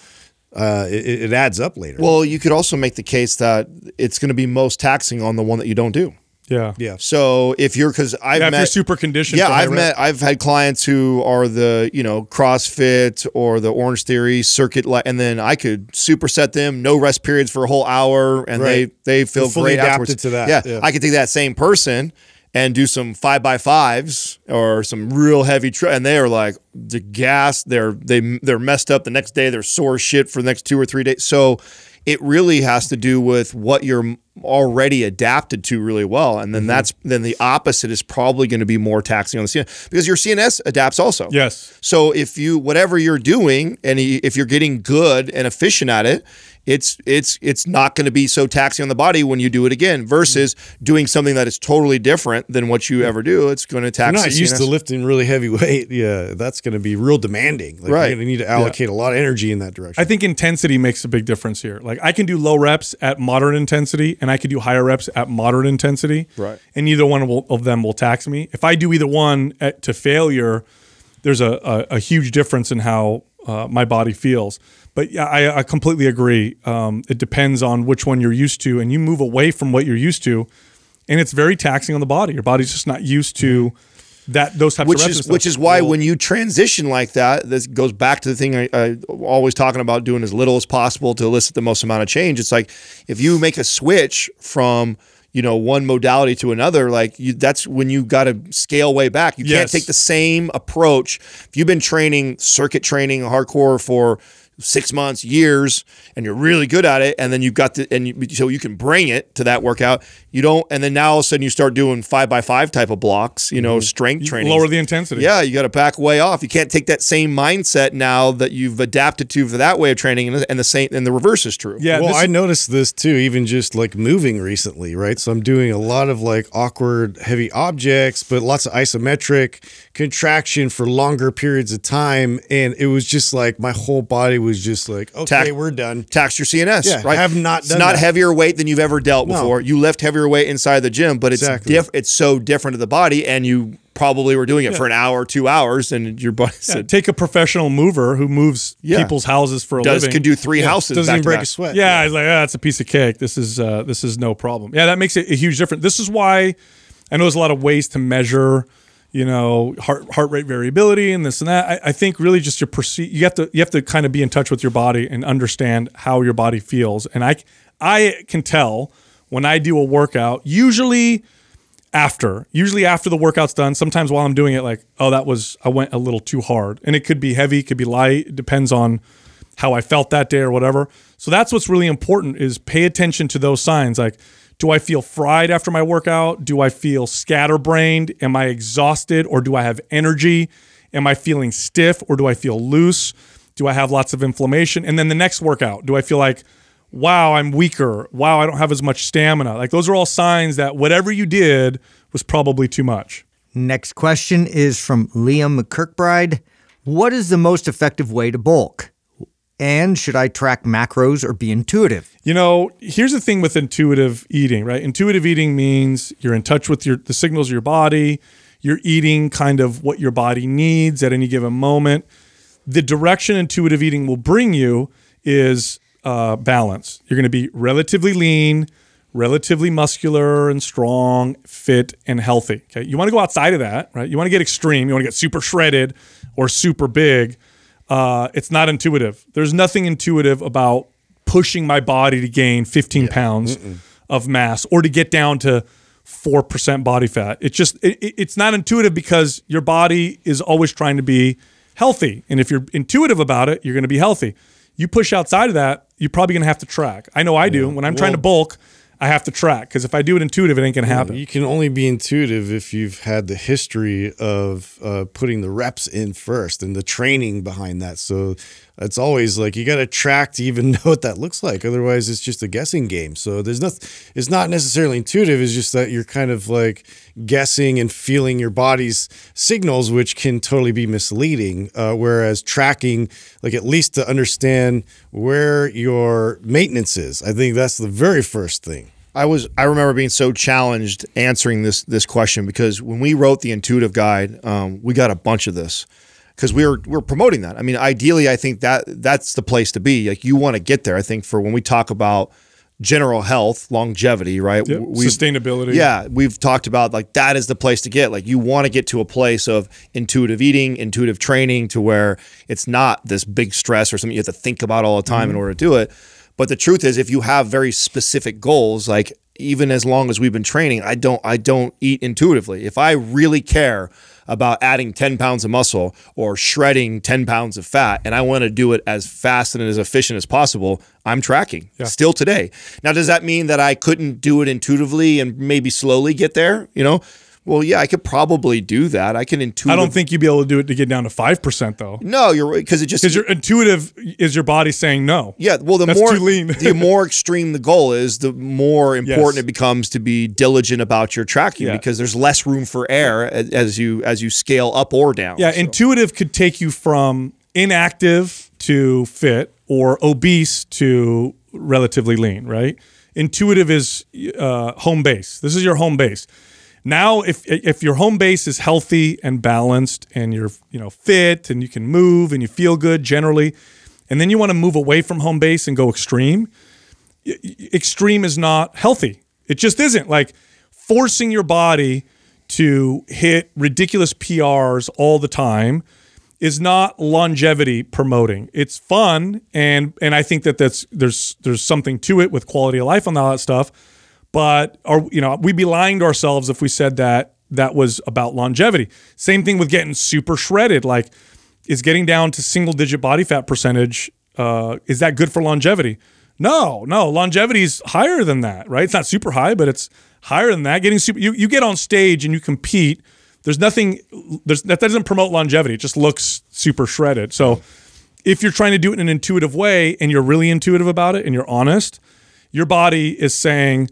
uh, it, it adds up later. Well, you could also make the case that it's going to be most taxing on the one that you don't do. Yeah, yeah, So if you're because I've Yeah, met you're super conditioned. Yeah, I've rep. met I've had clients who are the you know CrossFit or the Orange Theory circuit, and then I could superset them, no rest periods for a whole hour, and Right. they they feel fully great adapted afterwards. to that, Yeah, yeah. I could take that same person and do some five by fives or some real heavy, tr- and they are like the gas. They're they they're messed up the next day. They're sore shit for the next two or three days. So it really has to do with what you're already adapted to really well and then Mm-hmm. that's then the opposite is probably going to be more taxing on the CNS because your CNS adapts also. Yes. So if you whatever you're doing and if you're getting good and efficient at it, it's it's it's not going to be so taxing on the body when you do it again versus doing something that is totally different than what you ever do. It's going to tax. you're not the used to lifting really heavy weight. Yeah, that's going to be real demanding. Like, Right. You're going to need to allocate a lot of energy in that direction. I think intensity makes a big difference here. Like I can do low reps at moderate intensity, and I can do higher reps at moderate intensity. Right. And neither one will, of them will tax me. If I do either one at, to failure, there's a, a, a huge difference in how uh, my body feels. But yeah, I, I completely agree. Um, it depends on which one you're used to, and you move away from what you're used to, and it's very taxing on the body. Your body's just not used to that those types which of reps. is stuff. which is why when you transition like that, this goes back to the thing I, I always talking about doing as little as possible to elicit the most amount of change. It's like if you make a switch from you know one modality to another, like you, that's when you got to scale way back. You can't take the same approach. If you've been training circuit training hardcore for six months, years, and you're really good at it, and then you've got the and you, so you can bring it to that workout. You don't, and then now all of a sudden you start doing five by five type of blocks. You know, mm-hmm. strength training. lower the intensity. Yeah, you got to back way off. You can't take that same mindset now that you've adapted to for that way of training, and the, same and the reverse is true. yeah. well, this- I noticed this too, even just like moving recently, right? So I'm doing a lot of like awkward, heavy objects, but lots of isometric contraction for longer periods of time. And it was just like my whole body was just like, okay, Tac- we're done. Tax your CNS, Yeah, right? have not It's not that. heavier weight than you've ever dealt No. before. You lift heavier weight inside the gym, but it's Exactly. diff- It's so different to the body, and you probably were doing it for an hour, two hours, and your buddy Yeah, said, take a professional mover who moves Yeah. people's houses for a "Does living. can do three houses." Doesn't back even to break back. a sweat. Yeah, I was like, ah, it's a piece of cake. This is uh, this is no problem. Yeah, that makes it a huge difference. This is why I know there's a lot of ways to measure, you know, heart heart rate variability and this and that. I, I think really just your perceive you have to you have to kind of be in touch with your body and understand how your body feels. And I I can tell when I do a workout, usually after usually after the workout's done sometimes while i'm doing it like oh that was i went a little too hard. And it could be heavy could be light it depends on how i felt that day or whatever. So that's what's really important is pay attention to those signs. Like do i feel fried after my workout? Do i feel scatterbrained? Am i exhausted? Or do i have energy? Am i feeling stiff? Or do i feel loose? Do i have lots of inflammation? And then the next workout do i feel like wow, I'm weaker. Wow, I don't have as much stamina. Like those are all signs that whatever you did was probably too much. Next question is from Liam McKirkbride. What is the most effective way to bulk? And should I track macros or be intuitive? You know, here's the thing with intuitive eating, right? Intuitive eating means you're in touch with your the signals of your body. You're eating kind of what your body needs at any given moment. The direction intuitive eating will bring you is uh, balance. You're going to be relatively lean, relatively muscular and strong, fit and healthy. Okay, you want to go outside of that, right? You want to get extreme. You want to get super shredded or super big. Uh, it's not intuitive. There's nothing intuitive about pushing my body to gain 15 pounds of mass or to get down to four percent body fat. It's just it- it's not intuitive because your body is always trying to be healthy, and if you're intuitive about it, you're going to be healthy. You push outside of that, you're probably going to have to track. I know I do. When I'm trying to bulk, I have to track because if I do it intuitive, it ain't going to happen. You can only be intuitive if you've had the history of uh, putting the reps in first and the training behind that. So it's always like you got to track to even know what that looks like. Otherwise, it's just a guessing game. So there's nothing. It's not necessarily intuitive. It's just that you're kind of like guessing and feeling your body's signals, which can totally be misleading. Uh, whereas tracking, like at least to understand where your maintenance is, I think that's the very first thing. I was I remember being so challenged answering this this question because when we wrote the intuitive guide, um, we got a bunch of this because we were we are promoting that. I mean, ideally, I think that that's the place to be. Like you want to get there. I think for when we talk about general health, longevity, right? Yep. Sustainability. Yeah, we've talked about like that is the place to get. Like you want to get to a place of intuitive eating, intuitive training to where it's not this big stress or something you have to think about all the time in mm-hmm. order to do it. But the truth is if you have very specific goals, like even as long as we've been training, I don't I don't eat intuitively. If I really care about adding 10 pounds of muscle or shredding 10 pounds of fat and I want to do it as fast and as efficient as possible, I'm tracking still today. Now, does that mean that I couldn't do it intuitively and maybe slowly get there? You know, well, yeah, I could probably do that. I can intuitive. I don't think you'd be able to do it to get down to five percent though, No, you're right because it just because your intuitive is your body saying no. Yeah, well, the That's more the more extreme the goal is, the more important Yes. it becomes to be diligent about your tracking Yeah. because there's less room for error as, as you as you scale up or down. Yeah, So- intuitive could take you from inactive to fit or obese to relatively lean, right? Intuitive is uh, home base. This is your home base. Now, if if your home base is healthy and balanced, and you're you know fit and you can move and you feel good generally, and then you want to move away from home base and go extreme, extreme is not healthy. It just isn't. Like forcing your body to hit ridiculous PRs all the time is not longevity promoting. It's fun and and I think that that's there's there's something to it with quality of life and all that stuff. But are you know, we'd be lying to ourselves if we said that that was about longevity. Same thing with getting super shredded. Like, is getting down to single digit body fat percentage, uh, is that good for longevity? No, no. Longevity is higher than that, right? It's not super high, but it's higher than that. Getting super, you, you get on stage and you compete. There's nothing, there's that doesn't promote longevity. It just looks super shredded. So if you're trying to do it in an intuitive way and you're really intuitive about it and you're honest, your body is saying,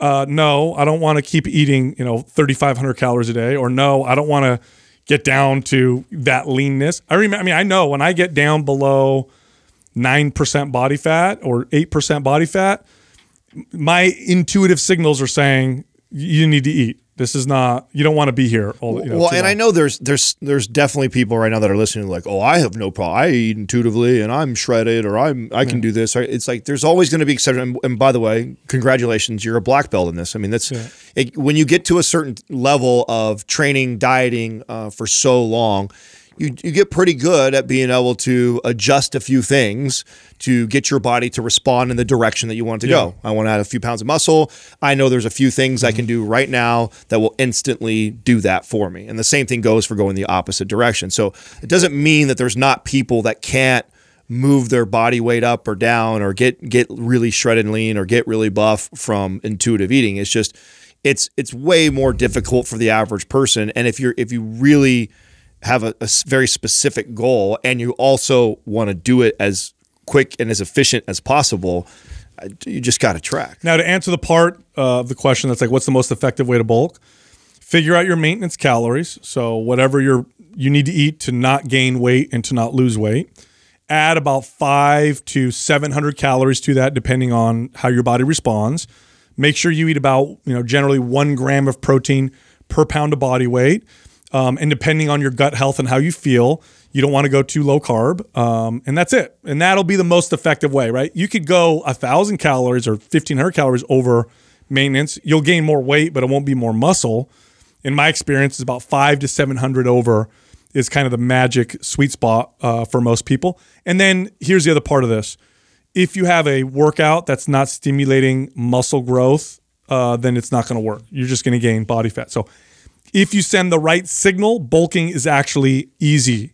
uh, no, I don't want to keep eating, you know, 3,500 calories a day, or no, I don't want to get down to that leanness. I remember, I mean, I know when I get down below 9% body fat or 8% body fat, my intuitive signals are saying you need to eat. This is not. You don't want to be here. All, you know, well, and I know there's there's there's definitely people right now that are listening like, oh, I have no problem. I eat intuitively, and I'm shredded, or I'm I can do this. It's like there's always going to be exceptions. And, and by the way, congratulations, you're a black belt in this. I mean, that's it, when you get to a certain level of training, dieting uh, for so long. You, you get pretty good at being able to adjust a few things to get your body to respond in the direction that you want it to Yeah. go. I want to add a few pounds of muscle. I know there's a few things I can do right now that will instantly do that for me. And the same thing goes for going the opposite direction. So it doesn't mean that there's not people that can't move their body weight up or down or get get really shredded and lean or get really buff from intuitive eating. It's just it's it's way more difficult for the average person. And if you're if you really have a very specific goal and you also want to do it as quick and as efficient as possible, uh, you just got to track. Now, to answer the part uh, of the question that's like, what's the most effective way to bulk? Figure out your maintenance calories. So whatever you're you need to eat to not gain weight and to not lose weight. Add about five to seven hundred calories to that, depending on how your body responds. Make sure you eat about you know generally one gram of protein per pound of body weight. Um, and depending on your gut health and how you feel, you don't want to go too low carb. Um, and that's it. And that'll be the most effective way, right? You could go a thousand calories or 1500 calories over maintenance. You'll gain more weight, but it won't be more muscle. In my experience, it's about five to 700 over is kind of the magic sweet spot uh, for most people. And then here's the other part of this. If you have a workout that's not stimulating muscle growth, uh, then it's not going to work. You're just going to gain body fat. So if you send the right signal, bulking is actually easy.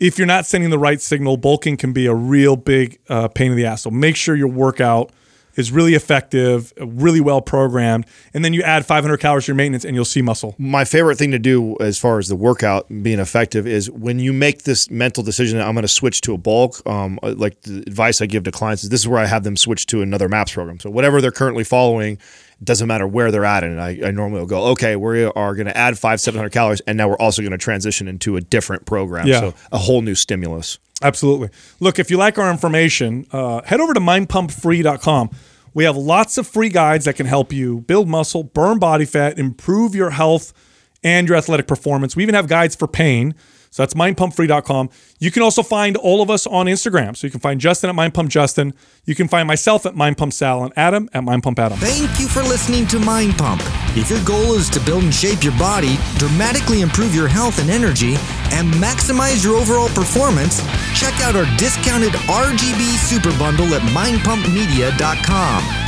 If you're not sending the right signal, bulking can be a real big uh, pain in the ass. So make sure your workout is really effective, really well programmed, and then you add 500 calories to your maintenance, and you'll see muscle. My favorite thing to do as far as the workout being effective is when you make this mental decision, that I'm going to switch to a bulk. Um, like the advice I give to clients is this is where I have them switch to another MAPS program. So whatever they're currently following, doesn't matter where they're at. And I, I normally will go, okay, we are going to add five, 700 calories, and now we're also going to transition into a different program. Yeah. So a whole new stimulus. Absolutely. Look, if you like our information, uh, head over to mindpumpfree.com. We have lots of free guides that can help you build muscle, burn body fat, improve your health and your athletic performance. We even have guides for pain. So that's mindpumpfree.com. You can also find all of us on Instagram. So you can find Justin at mindpumpjustin. You can find myself at mindpumpsal and Adam at mindpumpadam. Thank you for listening to Mind Pump. If your goal is to build and shape your body, dramatically improve your health and energy, and maximize your overall performance, check out our discounted RGB Super Bundle at mindpumpmedia.com.